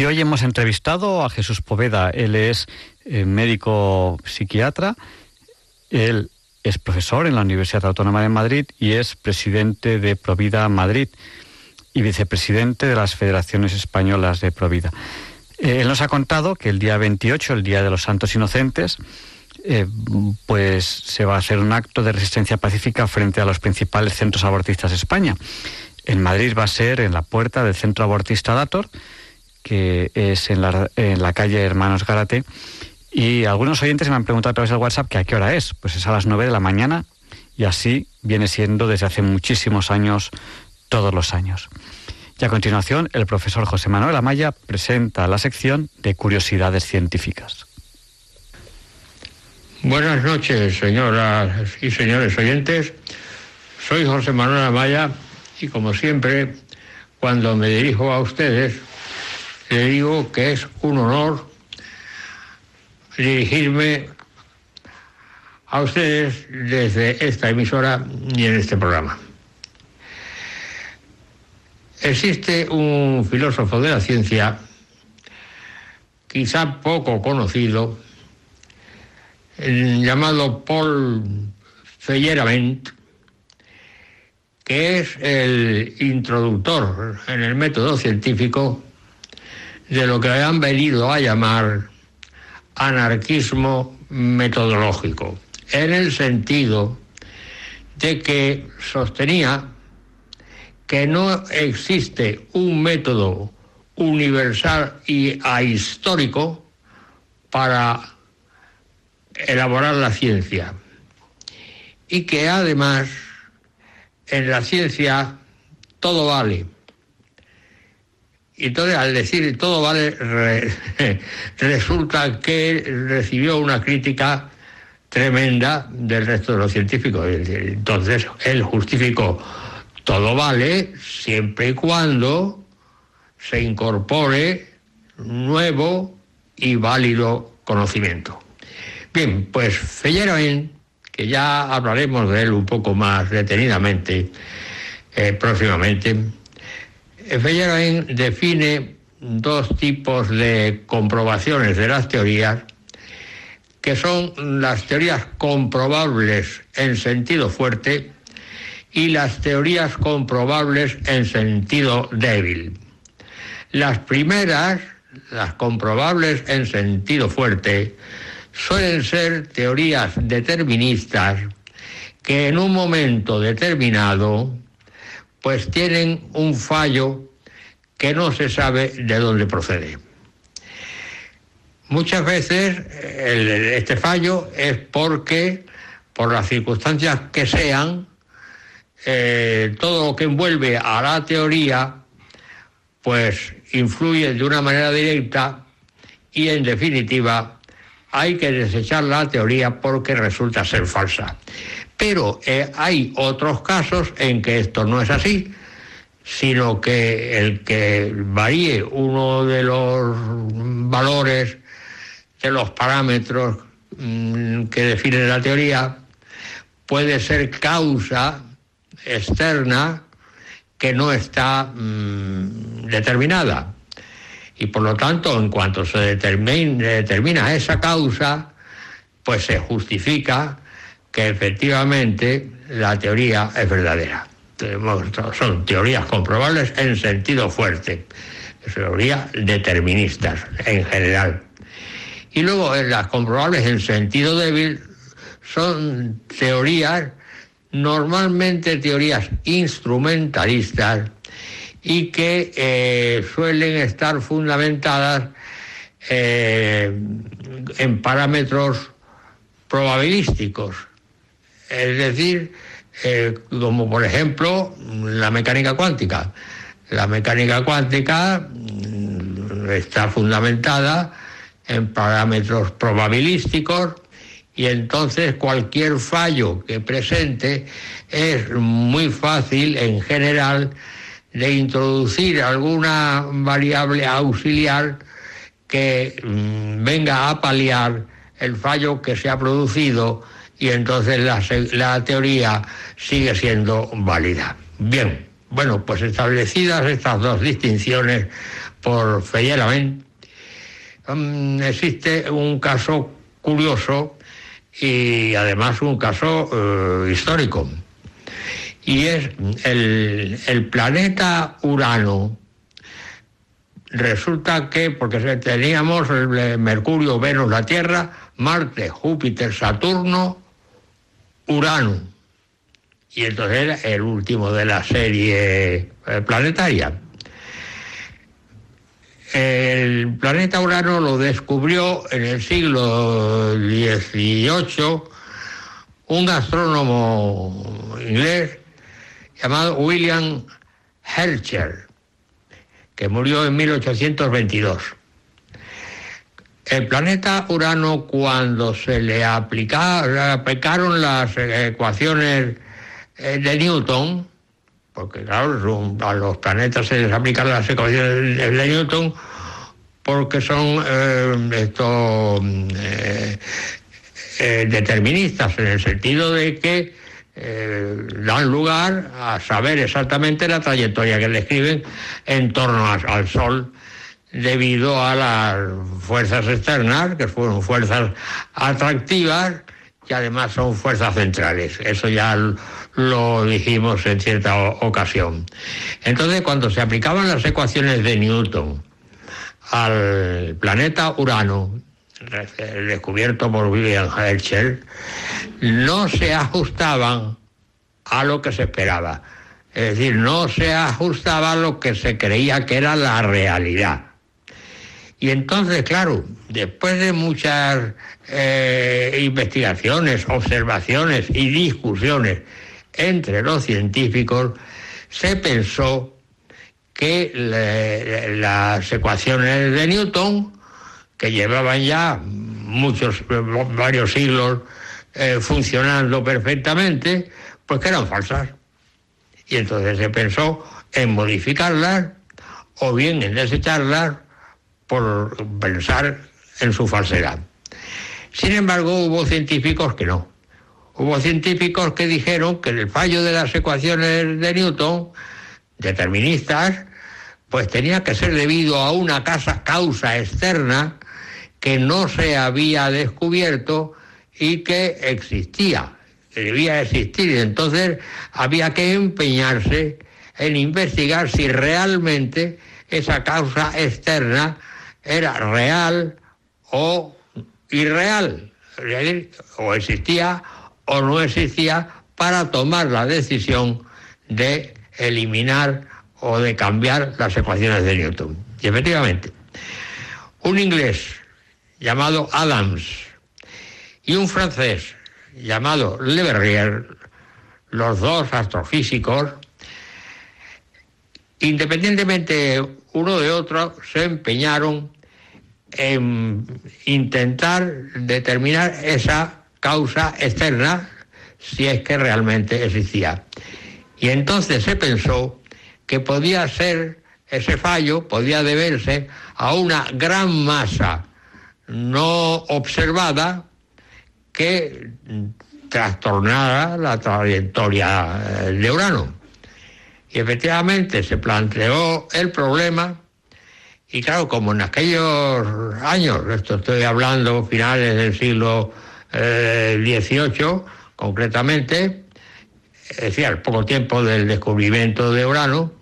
Y hoy hemos entrevistado a Jesús Poveda. Él es eh, médico psiquiatra, él es profesor en la Universidad Autónoma de Madrid y es presidente de Provida Madrid y vicepresidente de las Federaciones Españolas de Provida. Eh, él nos ha contado que el día 28, el Día de los Santos Inocentes, eh, pues se va a hacer un acto de resistencia pacífica frente a los principales centros abortistas de España. En Madrid va a ser en la puerta del centro abortista Dator, que es en la, en la calle Hermanos Gárate, Y algunos oyentes me han preguntado a través del WhatsApp que a qué hora es. Pues es a las 9 de la mañana y así viene siendo desde hace muchísimos años, todos los años. Y a continuación, el profesor José Manuel Amaya presenta la sección de curiosidades científicas. Buenas noches, señoras y señores oyentes. Soy José Manuel Amaya y como siempre, cuando me dirijo a ustedes, le digo que es un honor dirigirme a ustedes desde esta emisora y en este programa. Existe un filósofo de la ciencia, quizá poco conocido, llamado Paul Feyerabend, que es el introductor en el método científico de lo que han venido a llamar anarquismo metodológico, en el sentido de que sostenía que no existe un método universal y ahistórico para elaborar la ciencia y que además en la ciencia todo vale. Y entonces al decir todo vale resulta que recibió una crítica tremenda del resto de los científicos. Entonces él justificó todo vale siempre y cuando se incorpore nuevo y válido conocimiento. Bien, pues Feyerabend, que ya hablaremos de él un poco más detenidamente eh, próximamente, Feyerabend define dos tipos de comprobaciones de las teorías, que son las teorías comprobables en sentido fuerte y las teorías comprobables en sentido débil. Las primeras, las comprobables en sentido fuerte, suelen ser teorías deterministas que en un momento determinado pues tienen un fallo que no se sabe de dónde procede. Muchas veces este fallo es porque, por las circunstancias que sean, eh, todo lo que envuelve a la teoría, pues influye de una manera directa y en definitiva hay que desechar la teoría porque resulta ser falsa. Pero eh, hay otros casos en que esto no es así, sino que el que varíe uno de los valores, de los parámetros mm, que definen la teoría, puede ser causa externa que no está mm, determinada. Y por lo tanto, en cuanto se determina esa causa, pues se justifica que efectivamente la teoría es verdadera. Son teorías comprobables en sentido fuerte, teorías deterministas en general. Y luego las comprobables en sentido débil son teorías normalmente teorías instrumentalistas y que eh, suelen estar fundamentadas eh, en parámetros probabilísticos, es decir, eh, como por ejemplo la mecánica cuántica. La mecánica cuántica mm, está fundamentada en parámetros probabilísticos y entonces cualquier fallo que presente es muy fácil en general de introducir alguna variable auxiliar que mm, venga a paliar el fallo que se ha producido y entonces la, la teoría sigue siendo válida. Bien, bueno, pues establecidas estas dos distinciones por Feyerabend, mm, existe un caso curioso y además un caso eh, histórico. Y es el, planeta Urano. Resulta que, porque teníamos Mercurio, Venus, la Tierra, Marte, Júpiter, Saturno, Urano. Y entonces era el último de la serie eh, planetaria. El planeta Urano lo descubrió en el siglo XVIII un astrónomo inglés llamado William Herschel, que murió en 1822. El planeta Urano, cuando se le aplica- le aplicaron las ecuaciones eh, de Newton, porque claro, a los planetas se les aplican las ecuaciones de Newton, porque son eh, eh, eh, deterministas, en el sentido de que eh, dan lugar a saber exactamente la trayectoria que describen en torno al Sol debido a las fuerzas externas, que fueron fuerzas atractivas y además son fuerzas centrales. Eso ya lo dijimos en cierta ocasión. Entonces, cuando se aplicaban las ecuaciones de Newton al planeta Urano, re- descubierto por William Herschel, no se ajustaban a lo que se esperaba. Es decir, no se ajustaba a lo que se creía que era la realidad. Y entonces, claro, después de muchas eh, investigaciones, observaciones y discusiones entre los científicos, se pensó que las ecuaciones de Newton, que llevaban ya muchos, varios siglos eh, funcionando perfectamente, pues que eran falsas. Y entonces se pensó en modificarlas o bien en desecharlas por pensar en su falsedad. Sin embargo, hubo científicos que no. Hubo científicos que dijeron que el fallo de las ecuaciones de Newton, deterministas, pues tenía que ser debido a una causa externa que no se había descubierto y que existía, que debía existir. Entonces había que empeñarse en investigar si realmente esa causa externa era real o irreal, o existía o no existía para tomar la decisión de eliminar o de cambiar las ecuaciones de Newton. Y efectivamente, un inglés llamado Adams y un francés llamado Le Verrier, los dos astrofísicos, independientemente uno de otro, se empeñaron en intentar determinar esa causa externa si es que realmente existía. Y entonces se pensó que podía ser ese fallo, podía deberse a una gran masa no observada que trastornara la trayectoria eh, de Urano. Y efectivamente se planteó el problema y claro, como en aquellos años, esto estoy hablando finales del siglo XVIII, concretamente, es decir, al poco tiempo del descubrimiento de Urano,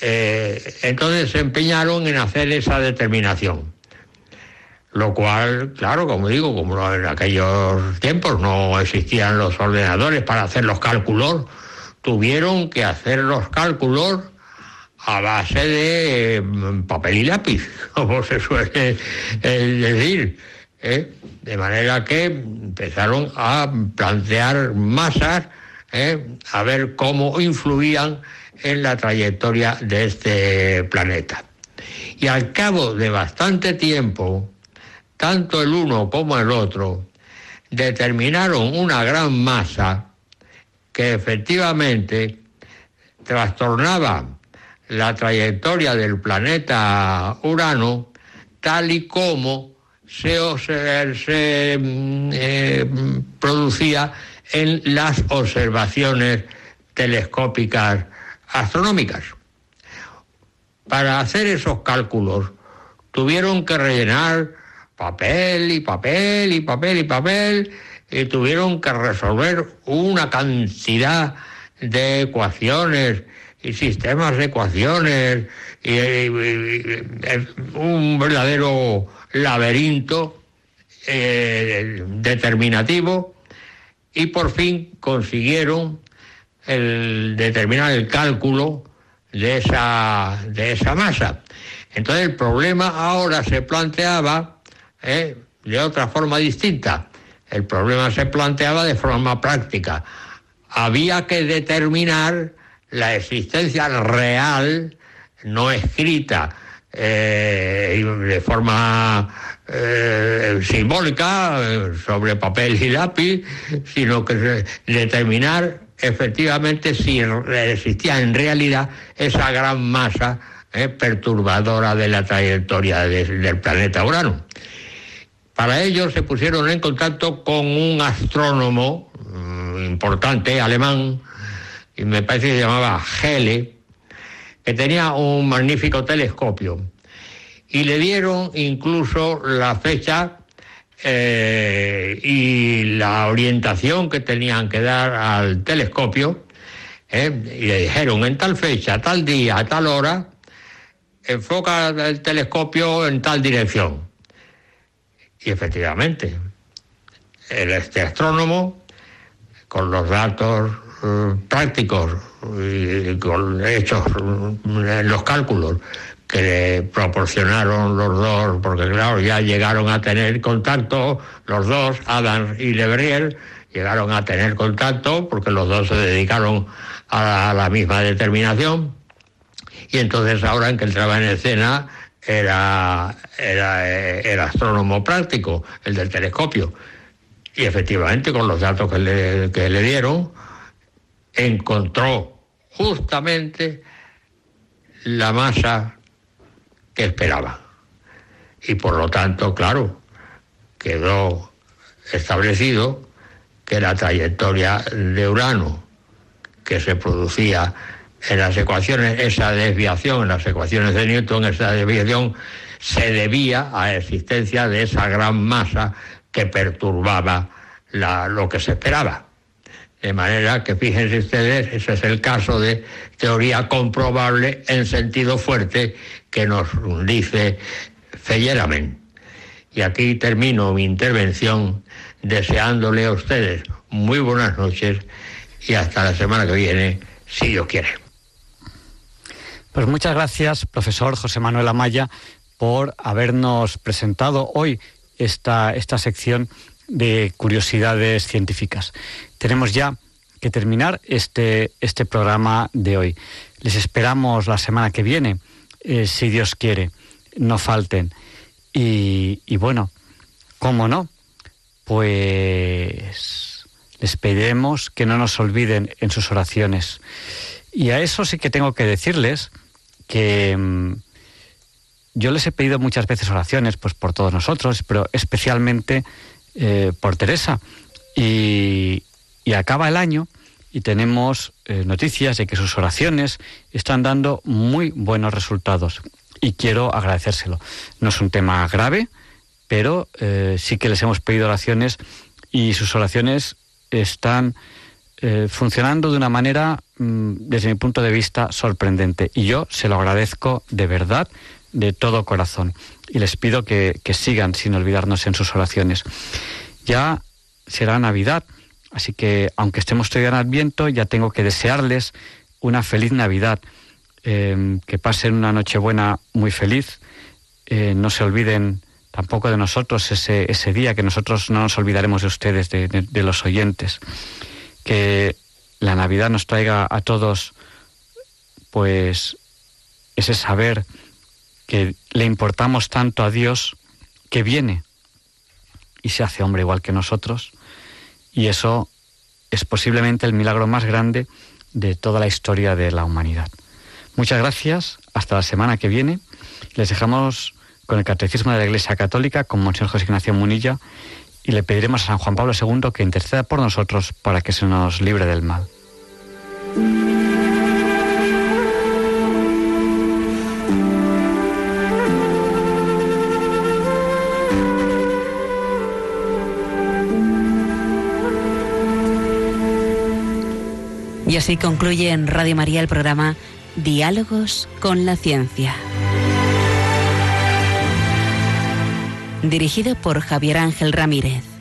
eh, entonces se empeñaron en hacer esa determinación. Lo cual, claro, como digo, como en aquellos tiempos no existían los ordenadores para hacer los cálculos, tuvieron que hacer los cálculos a base de mm, papel y lápiz, como se suele eh, decir. ¿eh? De manera que empezaron a plantear masas, ¿eh? a ver cómo influían en la trayectoria de este planeta. Y al cabo de bastante tiempo, tanto el uno como el otro determinaron una gran masa que efectivamente trastornaba la trayectoria del planeta Urano tal y como se, mm, eh, producía en las observaciones telescópicas astronómicas. Para hacer esos cálculos tuvieron que rellenar papel y papel y papel y papel y tuvieron que resolver una cantidad de ecuaciones y sistemas de ecuaciones y, un verdadero laberinto eh, determinativo y por fin consiguieron determinar el cálculo de esa, de esa masa. Entonces el problema ahora se planteaba ¿eh? de otra forma distinta. El problema se planteaba de forma práctica. Había que determinar la existencia real, no escrita, eh, de forma eh, simbólica, eh, sobre papel y lápiz, sino que determinar efectivamente si existía en realidad esa gran masa perturbadora de la trayectoria del planeta Urano. Para ello se pusieron en contacto con un astrónomo mm, importante, alemán, y me parece que se llamaba Hele, que tenía un magnífico telescopio. Y le dieron incluso la fecha eh, y la orientación que tenían que dar al telescopio. Eh, y le dijeron, en tal fecha, tal día, a tal hora, enfoca el telescopio en tal dirección. Y efectivamente, el, este astrónomo, con los datos eh, prácticos y con hechos en los cálculos que le proporcionaron los dos, porque claro, ya llegaron a tener contacto, los dos, Adam y Lebriel, llegaron a tener contacto porque los dos se dedicaron a la, misma determinación. Y entonces ahora en que entraba en escena era, era el astrónomo práctico, el del telescopio. Y efectivamente con los datos que le, que le dieron, encontró justamente la masa que esperaba. Y por lo tanto, claro, quedó establecido que la trayectoria de Urano que se producía en las ecuaciones, esa desviación, en las ecuaciones de Newton, esa desviación se debía a la existencia de esa gran masa que perturbaba lo que se esperaba. De manera que fíjense ustedes, ese es el caso de teoría comprobable en sentido fuerte que nos dice Feyerabend. Y aquí termino mi intervención deseándole a ustedes muy buenas noches y hasta la semana que viene, si Dios quiere. Pues muchas gracias, profesor José Manuel Amaya, por habernos presentado hoy esta, esta sección de curiosidades científicas. Tenemos ya que terminar este, este programa de hoy. Les esperamos la semana que viene, eh, si Dios quiere, no falten. Y, bueno, ¿cómo no? Pues les pediremos que no nos olviden en sus oraciones. Y a eso sí que tengo que decirles que mm, yo les he pedido muchas veces oraciones, pues por todos nosotros, pero especialmente eh, por Teresa. Y, acaba el año y tenemos eh, noticias de que sus oraciones están dando muy buenos resultados. Y quiero agradecérselo. No es un tema grave, pero eh, sí que les hemos pedido oraciones y sus oraciones están funcionando de una manera, mm, desde mi punto de vista, sorprendente. Y yo se lo agradezco de verdad, de todo corazón y les pido que, sigan sin olvidarnos en sus oraciones. Ya será Navidad, así que aunque estemos todavía en Adviento, ya tengo que desearles una feliz Navidad, em, que pasen una Nochebuena muy feliz, eh, no se olviden tampoco de nosotros ese, día, que nosotros no nos olvidaremos de ustedes, de, de los oyentes, que la Navidad nos traiga a todos pues ese saber que le importamos tanto a Dios que viene y se hace hombre igual que nosotros. Y eso es posiblemente el milagro más grande de toda la historia de la humanidad. Muchas gracias, hasta la semana que viene. Les dejamos con el Catecismo de la Iglesia Católica con Monseñor José Ignacio Munilla y le pediremos a San Juan Pablo II que interceda por nosotros para que se nos libre del mal. Y así concluye en Radio María el programa Diálogos con la Ciencia. Dirigido por Javier Ángel Ramírez.